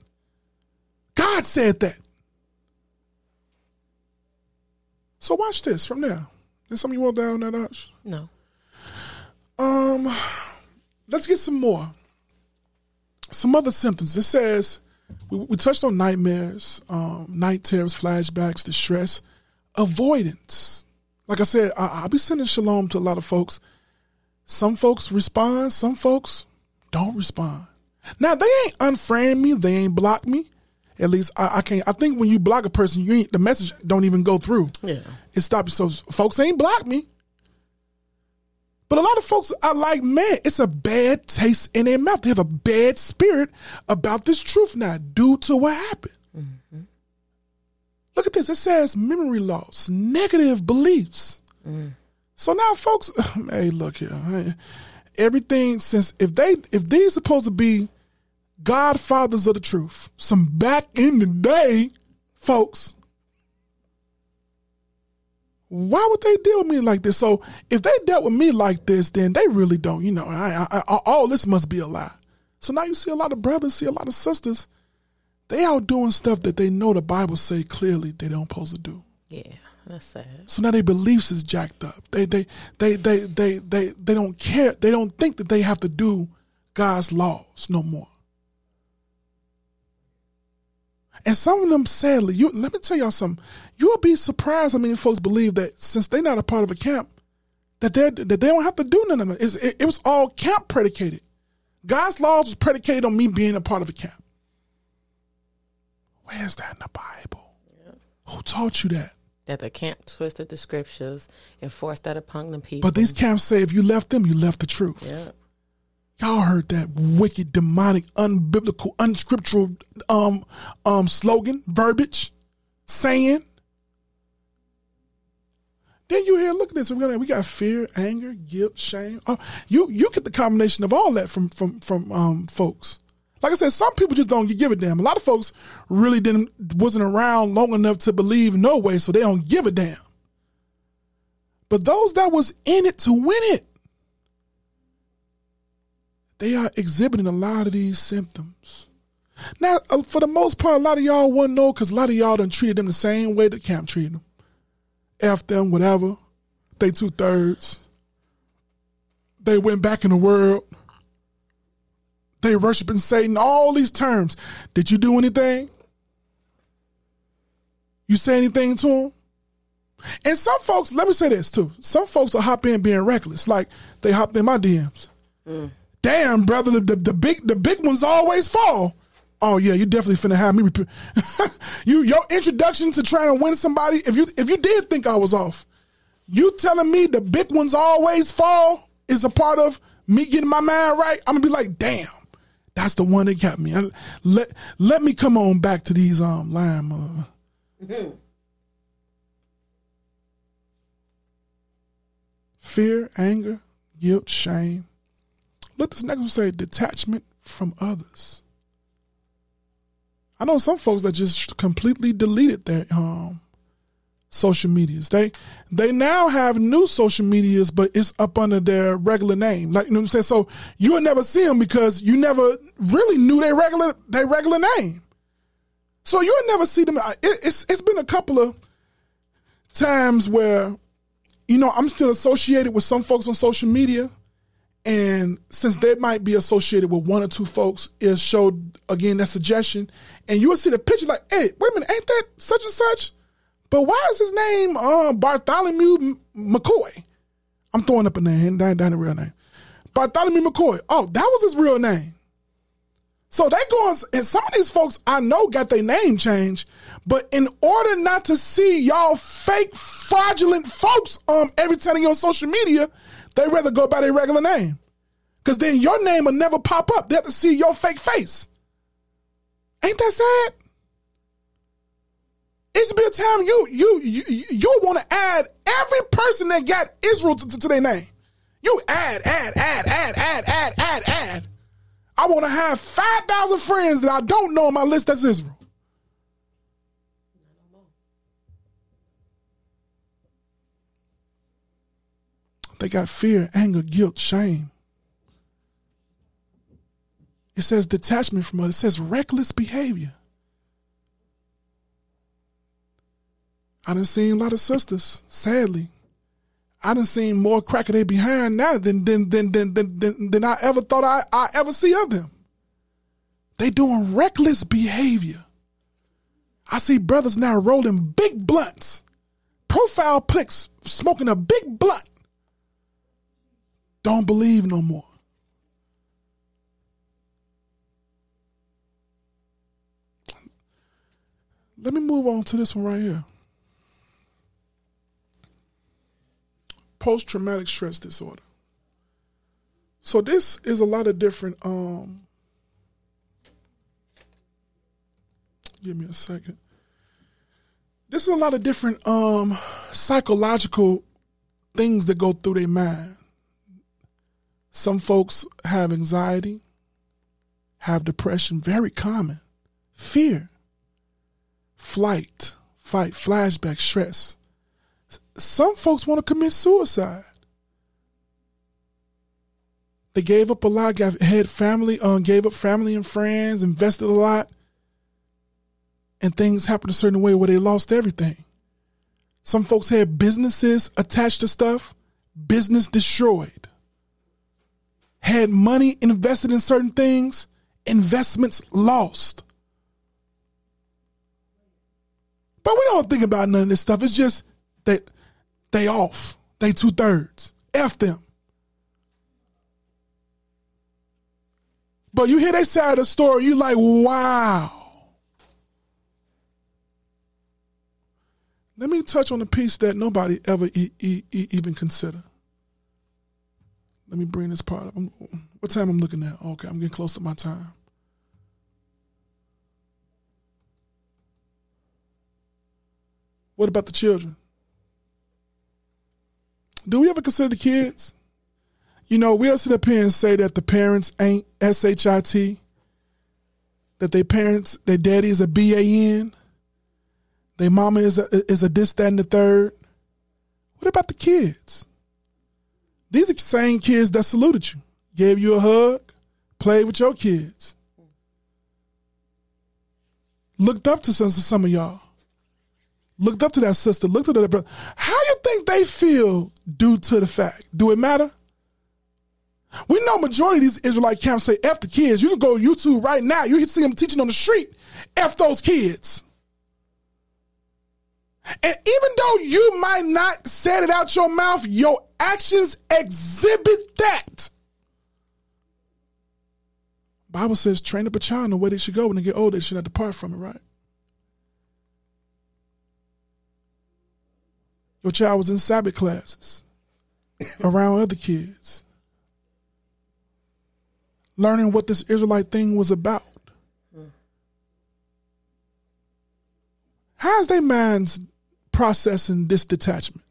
God said that. So watch this from now. Is something you want down on that, Arch? No. Um, let's get some more. Some other symptoms. It says we, we touched on nightmares, um, night terrors, flashbacks, distress, avoidance. Like I said, I, I'll be sending shalom to a lot of folks. Some folks respond, some folks don't respond. Now they ain't unfriend me, they ain't block me. At least I, I can't. I think when you block a person, you ain't the message don't even go through. Yeah. It stops. So folks ain't blocked me. But a lot of folks are like, man, it's a bad taste in their mouth. They have a bad spirit about this truth now due to what happened. Mm-hmm. Look at this. It says memory loss, negative beliefs. Mm. So now, folks, [SIGHS] hey, look here. Everything since if they if these supposed to be godfathers of the truth, some back in the day, folks, why would they deal with me like this? So if they dealt with me like this, then they really don't. You know, I, I, I, all this must be a lie. So now you see a lot of brothers, see a lot of sisters, they out doing stuff that they know the Bible say clearly they don't supposed to do. Yeah, that's sad. So now their beliefs is jacked up. They they they they they they they don't care. They don't think that they have to do God's laws no more. And some of them, sadly, you let me tell y'all something. You'll be surprised how many folks believe that since they're not a part of a camp, that they that they don't have to do none of it. It's, it. It was all camp predicated. God's laws was predicated on me being a part of a camp. Where's that in the Bible? Who taught you that? That the camp twisted the scriptures and forced that upon the people. But these camps say if you left them, you left the truth. yeah. Y'all heard that wicked, demonic, unbiblical, unscriptural um um slogan, verbiage, saying. Then you hear, look at this. We got we got fear, anger, guilt, shame. Oh, you you get the combination of all that from from from um folks. Like I said, some people just don't give a damn. A lot of folks really didn't wasn't around long enough to believe no way, so they don't give a damn. But those that was in it to win it, they are exhibiting a lot of these symptoms. Now, uh, for the most part, a lot of y'all wouldn't know because a lot of y'all done treated them the same way the camp treated them. F them, whatever. They two thirds. They went back in the world. They worshiping Satan. All these terms. Did you do anything? You say anything to them? And some folks, let me say this too. Some folks will hop in being reckless. Like they hopped in my DMs. Damn, brother, the, the, the big the big ones always fall. Oh yeah, you definitely finna have me. Rep- [LAUGHS] you your introduction to trying to win somebody. If you if you did think I was off, you telling me the big ones always fall is a part of me getting my mind right. I'm gonna be like, damn, that's the one that got me. I- let let me come on back to these um line. Uh, fear, anger, guilt, shame. Let this next one say detachment from others. I know some folks that just completely deleted their um, social medias. They they now have new social medias, but it's up under their regular name. Like you know what I'm saying. So you will never see them because you never really knew their regular their regular name. So you will never see them. It, it's it's been a couple of times where you know I'm still associated with some folks on social media. And since they might be associated with one or two folks, it showed again that suggestion. And you will see the picture like, hey, wait a minute, ain't that such and such? But why is his name uh, Bartholomew McCoy? I'm throwing up a name, down, ain't a real name. Bartholomew McCoy. Oh, that was his real name. So they go and some of these folks I know got their name changed, but in order not to see y'all fake fraudulent folks um every time you're on social media, they rather go by their regular name. Cause then your name will never pop up. They have to see your fake face. Ain't that sad? It should be a time you you you you want to add every person that got Israel to, to, to their name. You add, add, add, add, add, add, add, add. I want to have five thousand friends that I don't know on my list that's Israel. They got fear, anger, guilt, shame. It says detachment from others. It says reckless behavior. I done seen a lot of sisters, sadly. I done seen more crack they behind now than than than than than, than, than I ever thought I, I ever see of them. They doing reckless behavior. I see brothers now rolling big blunts, profile pics, smoking a big blunt. Don't believe no more. Let me move on to this one right here. post traumatic stress disorder. So this is a lot of different um give me a second. This is a lot of different um psychological things that go through their mind. Some folks have anxiety, have depression, very common. Fear, flight, fight, flashback, stress some folks want to commit suicide. They gave up a lot, got had family, um, gave up family and friends, invested a lot, and things happened a certain way where they lost everything. Some folks had businesses attached to stuff, business destroyed. Had money invested in certain things, investments lost. But we don't think about none of this stuff. It's just that they off. They two thirds. F them. But you hear they side of the story, you like, wow. Let me touch on a piece that nobody ever e- e- even consider. Let me bring this part up. I'm, what time I'm looking at? Okay, I'm getting close to my time. What about the children? do we ever consider the kids? You know, we'll sit up here and say that the parents ain't S-H-I-T, that their parents, their daddy is a B-A-N, their mama is a, is a this, that, and the third. What about the kids? These are the same kids that saluted you, gave you a hug, played with your kids, looked up to some, some of y'all looked up to that sister, looked up to that brother. How you think they feel due to the fact? Do it matter? We know majority of these Israelite camps say F the kids. You can go YouTube right now. You can see them teaching on the street. F those kids. And even though you might not say it out your mouth, your actions exhibit that. Bible says, train up a child in the way they should go when they get old, they should not depart from it, right? Your child was in Sabbath classes [COUGHS] around other kids, learning what this Israelite thing was about. Hmm. How's their minds processing this detachment?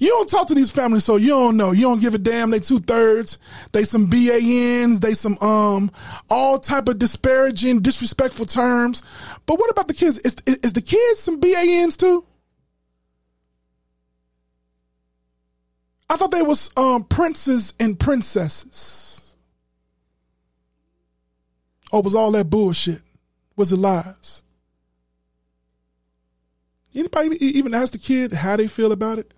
You don't talk to these families, so you don't know. You don't give a damn. They two thirds. They some BANs. They some um all type of disparaging, disrespectful terms. But what about the kids? Is, is the kids some BANs too? I thought they was um princes and princesses. Oh, was all that bullshit? Was it lies? Anybody even ask the kid how they feel about it?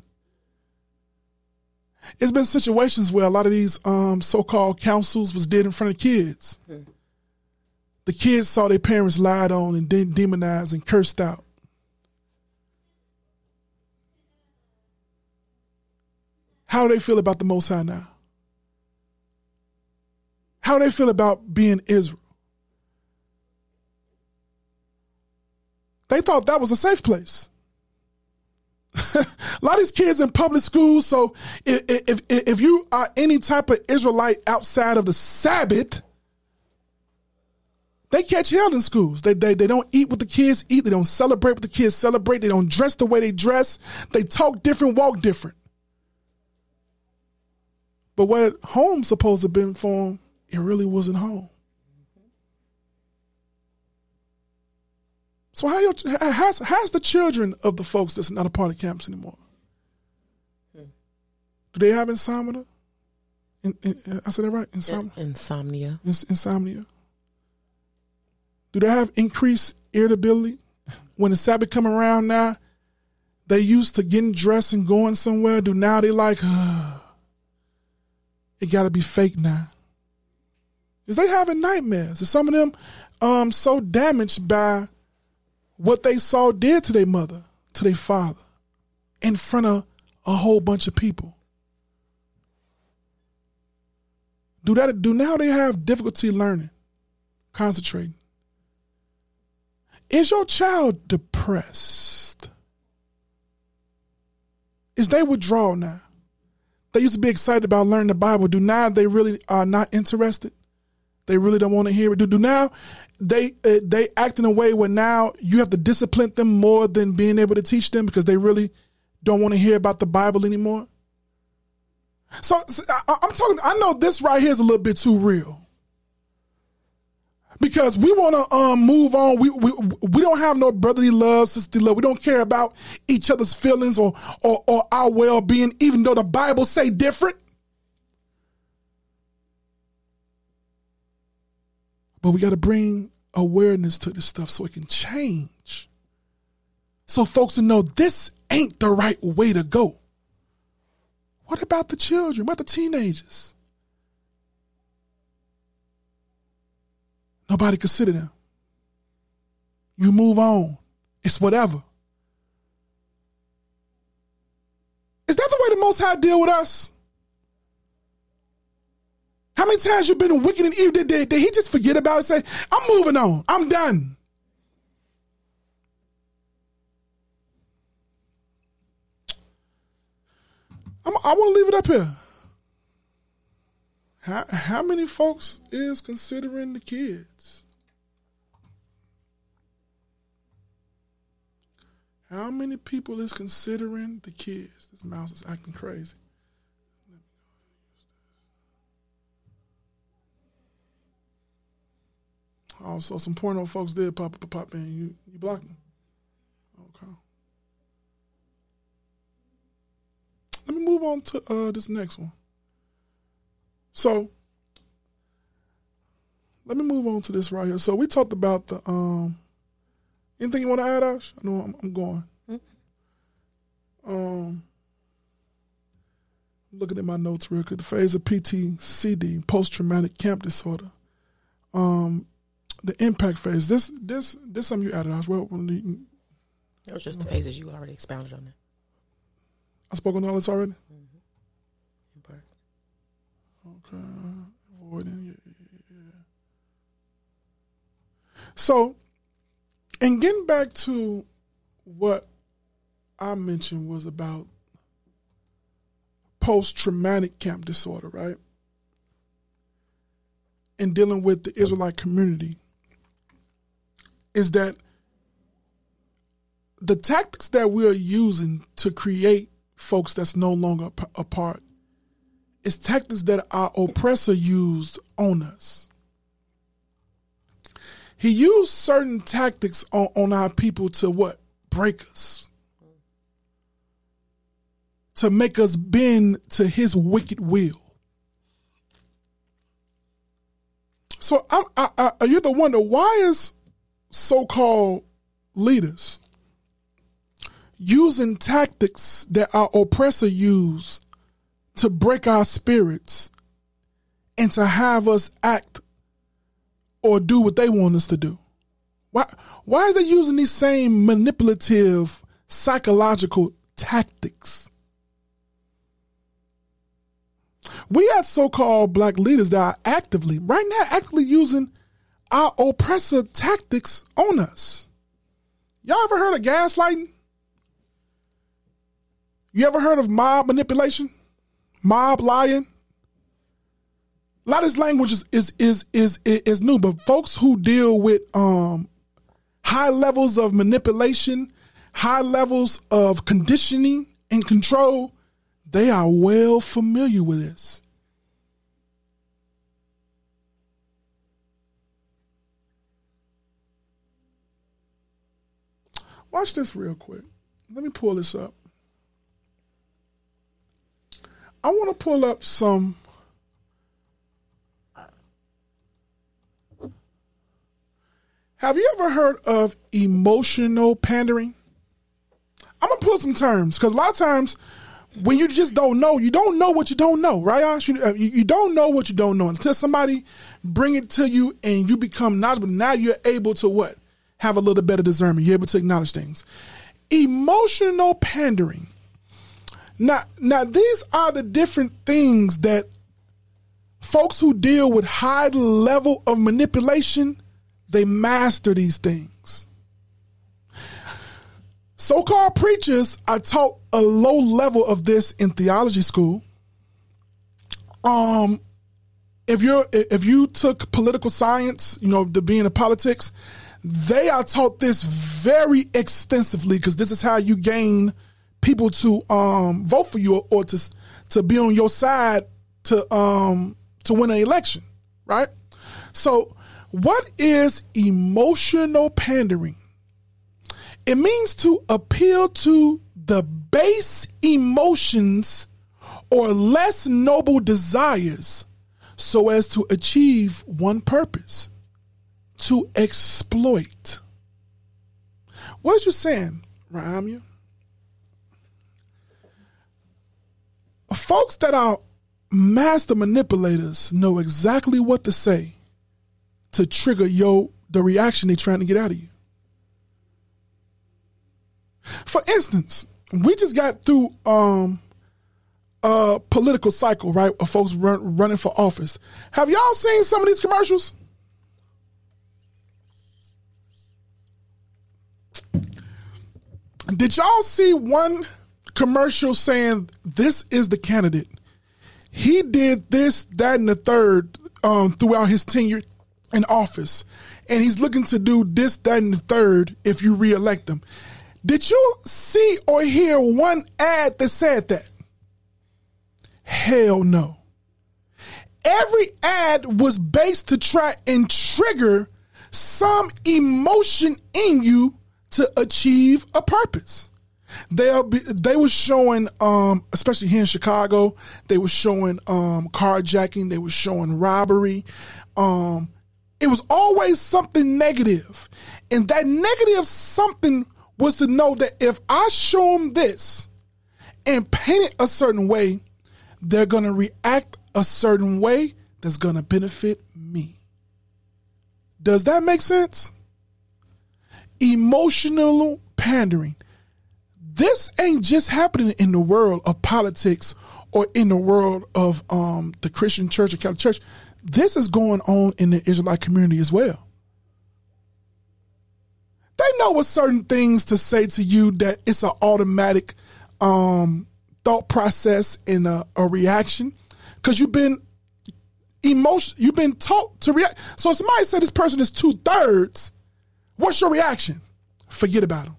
It's been situations where a lot of these um, so-called councils was did in front of kids. The kids saw their parents lied on and de- demonized and cursed out. How do they feel about the Most High now? How do they feel about being Israel? They thought that was a safe place. [LAUGHS] a lot of these kids in public schools. So if, if if you are any type of Israelite outside of the Sabbath, they catch hell in schools. They, they they don't eat what the kids eat. They don't celebrate what the kids celebrate. They don't dress the way they dress. They talk different, walk different. But what home supposed to have been for them, it really wasn't home. So how your, how's, how's the children of the folks that's not a part of camps anymore? Do they have insomnia? In, in, I said that right? Insomnia. Insomnia. Ins- insomnia. Do they have increased irritability when the Sabbath come around now? They used to getting dressed and going somewhere. Do now they like, uh, it got to be fake now? Is they having nightmares? Is some of them um, so damaged by what they saw did to their mother, to their father, in front of a whole bunch of people. Do that do now they have difficulty learning, concentrating. Is your child depressed? Is they withdrawal now? They used to be excited about learning the Bible. Do now they really are not interested? They really don't want to hear it. Do, do now they uh, they act in a way where now you have to discipline them more than being able to teach them because they really don't want to hear about the Bible anymore. So, so I, I'm talking. I know this right here is a little bit too real because we want to um, move on. We, we we don't have no brotherly love, sisterly love. We don't care about each other's feelings or or, or our well being, even though the Bible say different. But we got to bring awareness to this stuff so it can change. So folks will know this ain't the right way to go. What about the children? What about the teenagers? Nobody consider them. You move on. It's whatever. Is that the way the Most High deal with us? How many times you been wicked and evil? Did, did, did he just forget about it? Say, I'm moving on. I'm done. I'm, I want to leave it up here. How, how many folks is considering the kids? How many people is considering the kids? This mouse is acting crazy. Oh, so some porno folks did pop up, pop in. You you blocked them. Okay. Let me move on to uh, this next one. So let me move on to this right here. So we talked about the um. Anything you want to add, Ash? I know I'm, I'm going. Um, looking at my notes real quick. The phase of PTCD, post traumatic camp disorder. Um, the impact phase. This this this something you added as well. It was just the phases you already expounded on it. I spoke on all this already. Mm-hmm. part. Okay, avoiding. Yeah, yeah. So, and getting back to what I mentioned was about post traumatic camp disorder, right? And dealing with the Israelite community is that the tactics that we are using to create folks that's no longer p- a part. It's tactics that our oppressor used on us. He used certain tactics on, on our people to what? Break us. To make us bend to his wicked will. So I'm, I, I, you have to wonder why is so-called leaders using tactics that our oppressor use to break our spirits and to have us act or do what they want us to do. Why why is they using these same manipulative psychological tactics? We have so-called black leaders that are actively, right now, actively using our oppressor tactics on us. Y'all ever heard of gaslighting? You ever heard of mob manipulation? Mob lying? A lot of this language is is is is, is new, but folks who deal with um, high levels of manipulation, high levels of conditioning and control, they are well familiar with this. Watch this real quick. Let me pull this up. I want to pull up some. Have you ever heard of emotional pandering? I'm gonna pull some terms because a lot of times when you just don't know, you don't know what you don't know, right? Ash? You, uh, you, you don't know what you don't know until somebody bring it to you and you become knowledgeable. Now you're able to what? Have a little better discernment. You're able to acknowledge things. Emotional pandering. Now, now these are the different things that folks who deal with high level of manipulation, they master these things. So-called preachers are taught a low level of this in theology school. Um, if you're if you took political science, you know, to be in politics, they are taught this very extensively because this is how you gain people to um, vote for you or to to be on your side to um, to win an election, right? So, what is emotional pandering? It means to appeal to the base emotions or less noble desires so as to achieve one purpose to exploit. What you saying, Ramya? Folks that are master manipulators know exactly what to say to trigger your the reaction they're trying to get out of you. For instance, we just got through um, a political cycle, right? Of folks run, running for office. Have y'all seen some of these commercials? Did y'all see one commercial saying this is the candidate? He did this, that, and the third um, throughout his tenure in office, and he's looking to do this, that, and the third if you reelect him. Did you see or hear one ad that said that? Hell no. Every ad was based to try and trigger some emotion in you to achieve a purpose. They'll be, they were showing, um, especially here in Chicago, they were showing um, carjacking, they were showing robbery. Um, it was always something negative, and that negative something was to know that if I show them this and paint it a certain way, they're going to react a certain way that's going to benefit me. Does that make sense? Emotional pandering. This ain't just happening in the world of politics or in the world of um, the Christian church or Catholic church. This is going on in the Israelite community as well. They know what certain things to say to you that it's an automatic um, thought process and a, a reaction because you've been emotion you've been taught to react. So somebody said this person is two thirds, what's your reaction? Forget about them.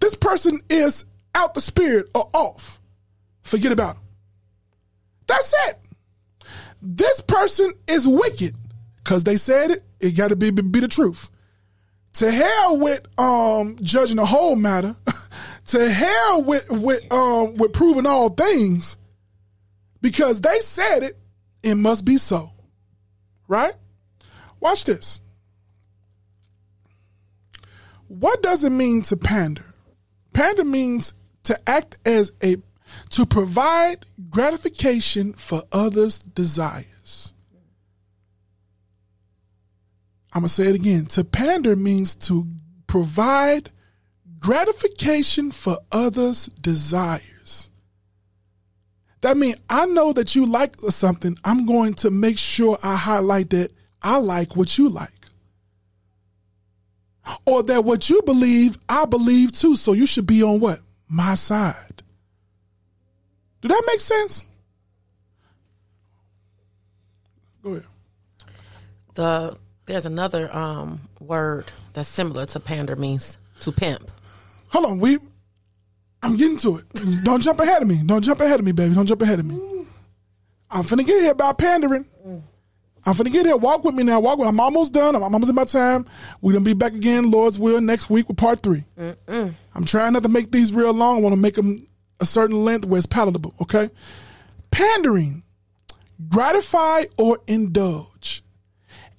This person is out the spirit or off, forget about them. That's it. This person is wicked because they said it. It got to be, be the truth. To hell with um judging the whole matter. [LAUGHS] to hell with with um with proving all things. Because they said it, it must be so. Right? Watch this. What does it mean to pander? Pander means to act as a to provide gratification for others' desires. I'm going to say it again. To pander means to provide gratification for others' desires. That means I know that you like something. I'm going to make sure I highlight that I like what you like. Or that what you believe, I believe too. So you should be on what? My side. Do that make sense? Go ahead. The there's another um, word that's similar to pander means to pimp. Hold on, we. I'm getting to it. Don't jump ahead of me. Don't jump ahead of me, baby. Don't jump ahead of me. I'm finna get here about pandering. I'm finna get here. Walk with me now. Walk with. I'm almost done. I'm almost in my time. We're gonna be back again, Lord's will, next week with part 3 i I'm trying not to make these real long. I want to make them a certain length where it's palatable. Okay. Pandering, gratify or indulge,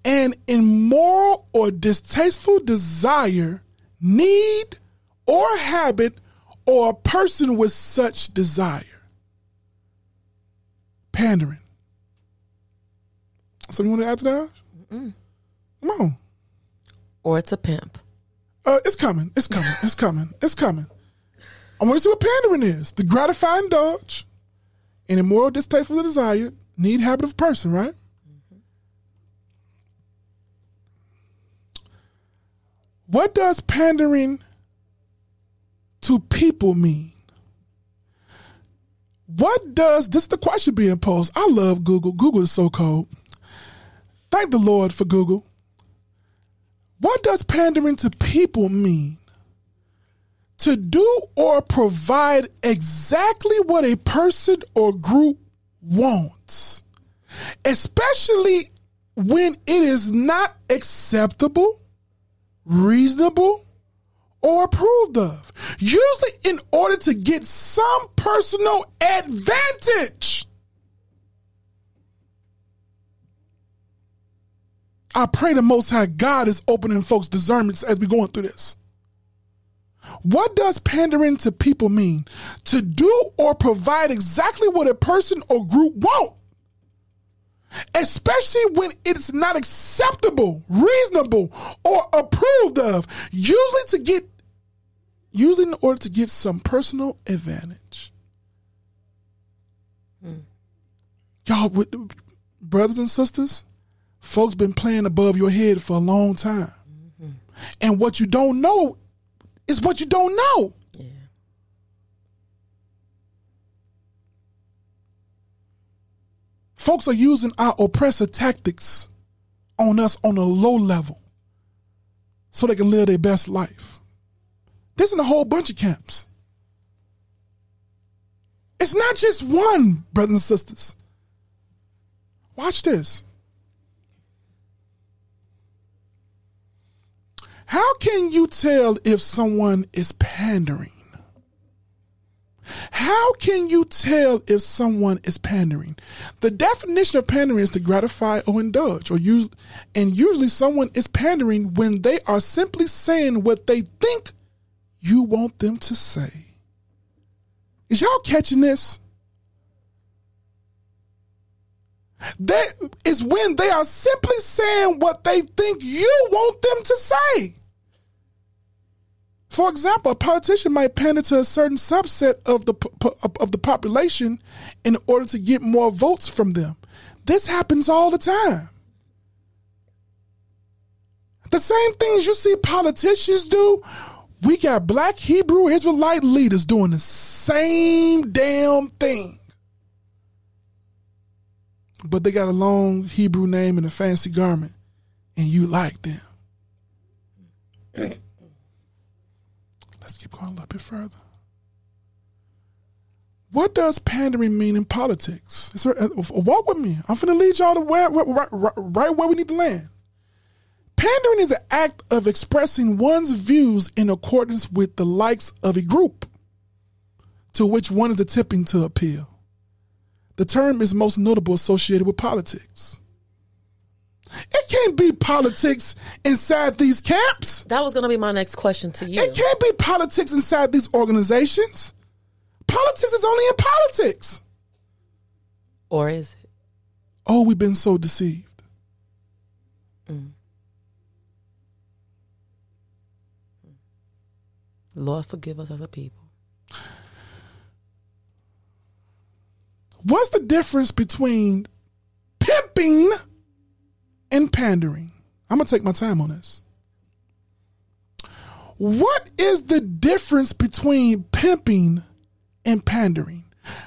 an immoral or distasteful desire, need, or habit, or a person with such desire. Pandering. Something you want to add to that? Come on. Or it's a pimp. Uh, it's coming. It's coming. It's coming. It's coming. I want to see what pandering is. The gratifying indulge, an immoral, distasteful desire, need, habit of person, right? What does pandering to people mean? What does this is the question being posed? I love Google. Google is so cold. Thank the Lord for Google. What does pandering to people mean? To do or provide exactly what a person or group wants, especially when it is not acceptable, reasonable, or approved of, usually in order to get some personal advantage. I pray the Most High God is opening folks' discernments as we're going through this. What does pandering to people mean? To do or provide exactly what a person or group want, especially when it's not acceptable, reasonable, or approved of, usually to get, usually in order to get some personal advantage. Hmm. Y'all, with, brothers and sisters, folks been playing above your head for a long time. Mm-hmm. And what you don't know is what you don't know. Yeah. Folks are using our oppressor tactics on us on a low level so they can live their best life. There's in a whole bunch of camps. It's not just one, brothers and sisters. Watch this. How can you tell if someone is pandering? How can you tell if someone is pandering? The definition of pandering is to gratify or indulge, or use, and usually someone is pandering when they are simply saying what they think you want them to say. Is y'all catching this? That is when they are simply saying what they think you want them to say. For example, a politician might pander to a certain subset of the of the population in order to get more votes from them. This happens all the time. The same things you see politicians do, we got black Hebrew Israelite leaders doing the same damn thing. But they got a long Hebrew name and a fancy garment, and you like them. [CLEARS THROAT] Going a little bit further. What does pandering mean in politics? There, walk with me. I'm finna lead y'all to where, right, right where we need to land. Pandering is an act of expressing one's views in accordance with the likes of a group to which one is attempting to appeal. The term is most notable associated with politics. It can't be politics inside these camps. That was going to be my next question to you. It can't be politics inside these organizations. Politics is only in politics. Or is it? Oh, we've been so deceived. Mm. Lord, forgive us as a people. What's the difference between pimping and pandering? I'm going to take my time on this. What is the difference between pimping and pandering?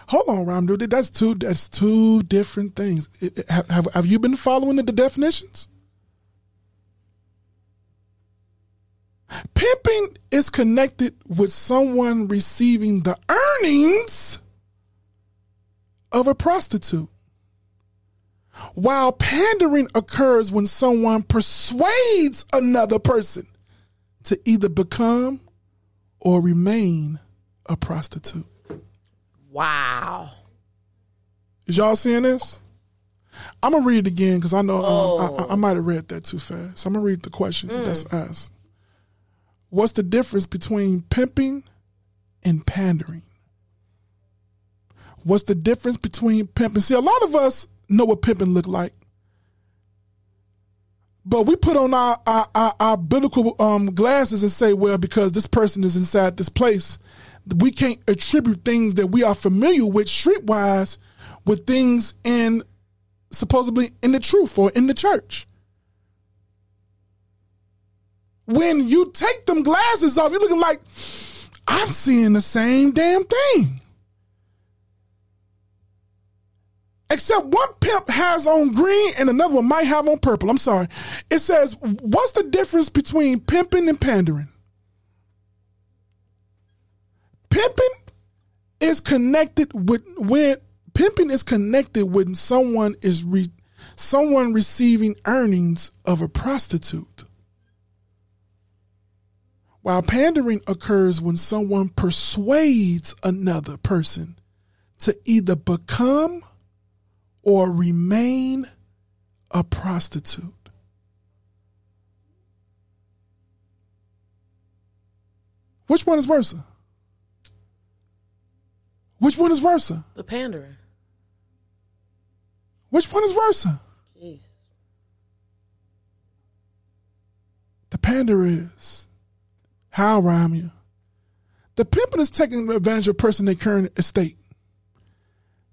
Hold on, Ramdu. That's two. That's two different things. Have, have you been following the definitions? Pimping is connected with someone receiving the earnings of a prostitute. While pandering occurs when someone persuades another person to either become or remain a prostitute. Wow. Is y'all seeing this? I'm gonna read it again because I know um, I, I, I might have read that too fast. So I'm gonna read the question that's asked. What's the difference between pimping and pandering? What's the difference between pimping? See, a lot of us know what pimping look like, but we put on our our, our, our biblical um, glasses and say, well, because this person is inside this place, we can't attribute things that we are familiar with streetwise with things in supposedly in the truth or in the church. When you take them glasses off, you're looking like I'm seeing the same damn thing. Except one pimp has on green and another one might have on purple. I'm sorry. It says, what's the difference between pimping and pandering? Pimping is connected with when pimping is connected when someone is re, someone receiving earnings of a prostitute. While pandering occurs when someone persuades another person to either become or remain a prostitute. Which one is worse? Which one is worse? The pandering. Which one is worse? Jesus. The pander is. How rhyme you? The pimping is taking advantage of a person in their current estate.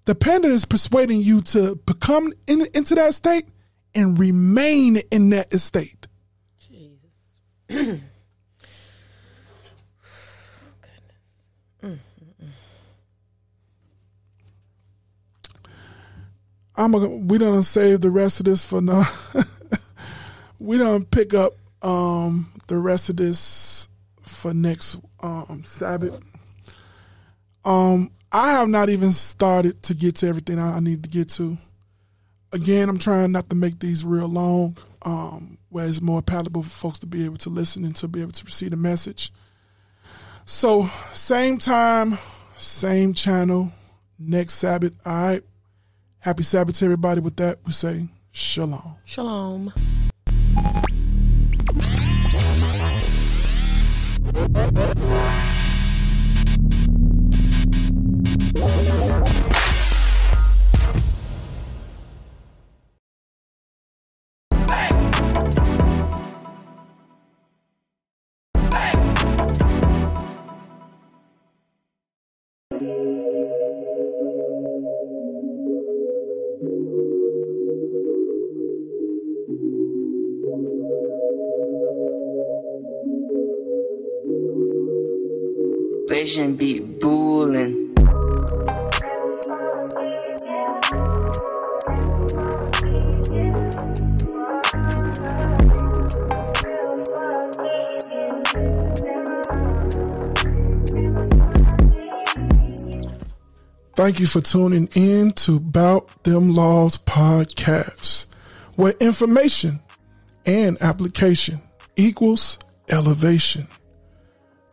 The pander is persuading you to become in, into that state and remain in that estate. Jesus. I'm a, we don't save the rest of this for now. [LAUGHS] we don't pick up um, the rest of this for next um, Sabbath. Um, I have not even started to get to everything I, need to get to. Again, I'm trying not to make these real long, um, where it's more palatable for folks to be able to listen and to be able to receive the message. So, same time, same channel, next Sabbath. All right. Happy Sabbath to everybody. With that, we say shalom. Shalom. Beat bullin'. Thank you for tuning in to Bout Dem Laws podcast, where information and application equals elevation.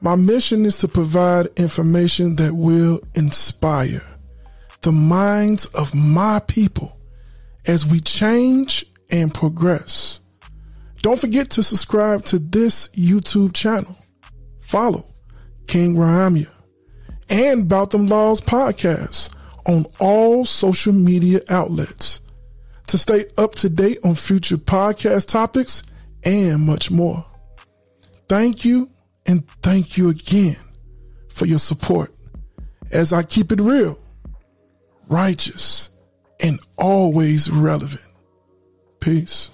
My mission is to provide information that will inspire the minds of my people as we change and progress. Don't forget to subscribe to this YouTube channel. Follow King Ramya and Them Laws podcast on all social media outlets to stay up to date on future podcast topics and much more. Thank you and thank you again for your support as I keep it real, righteous, and always relevant. Peace.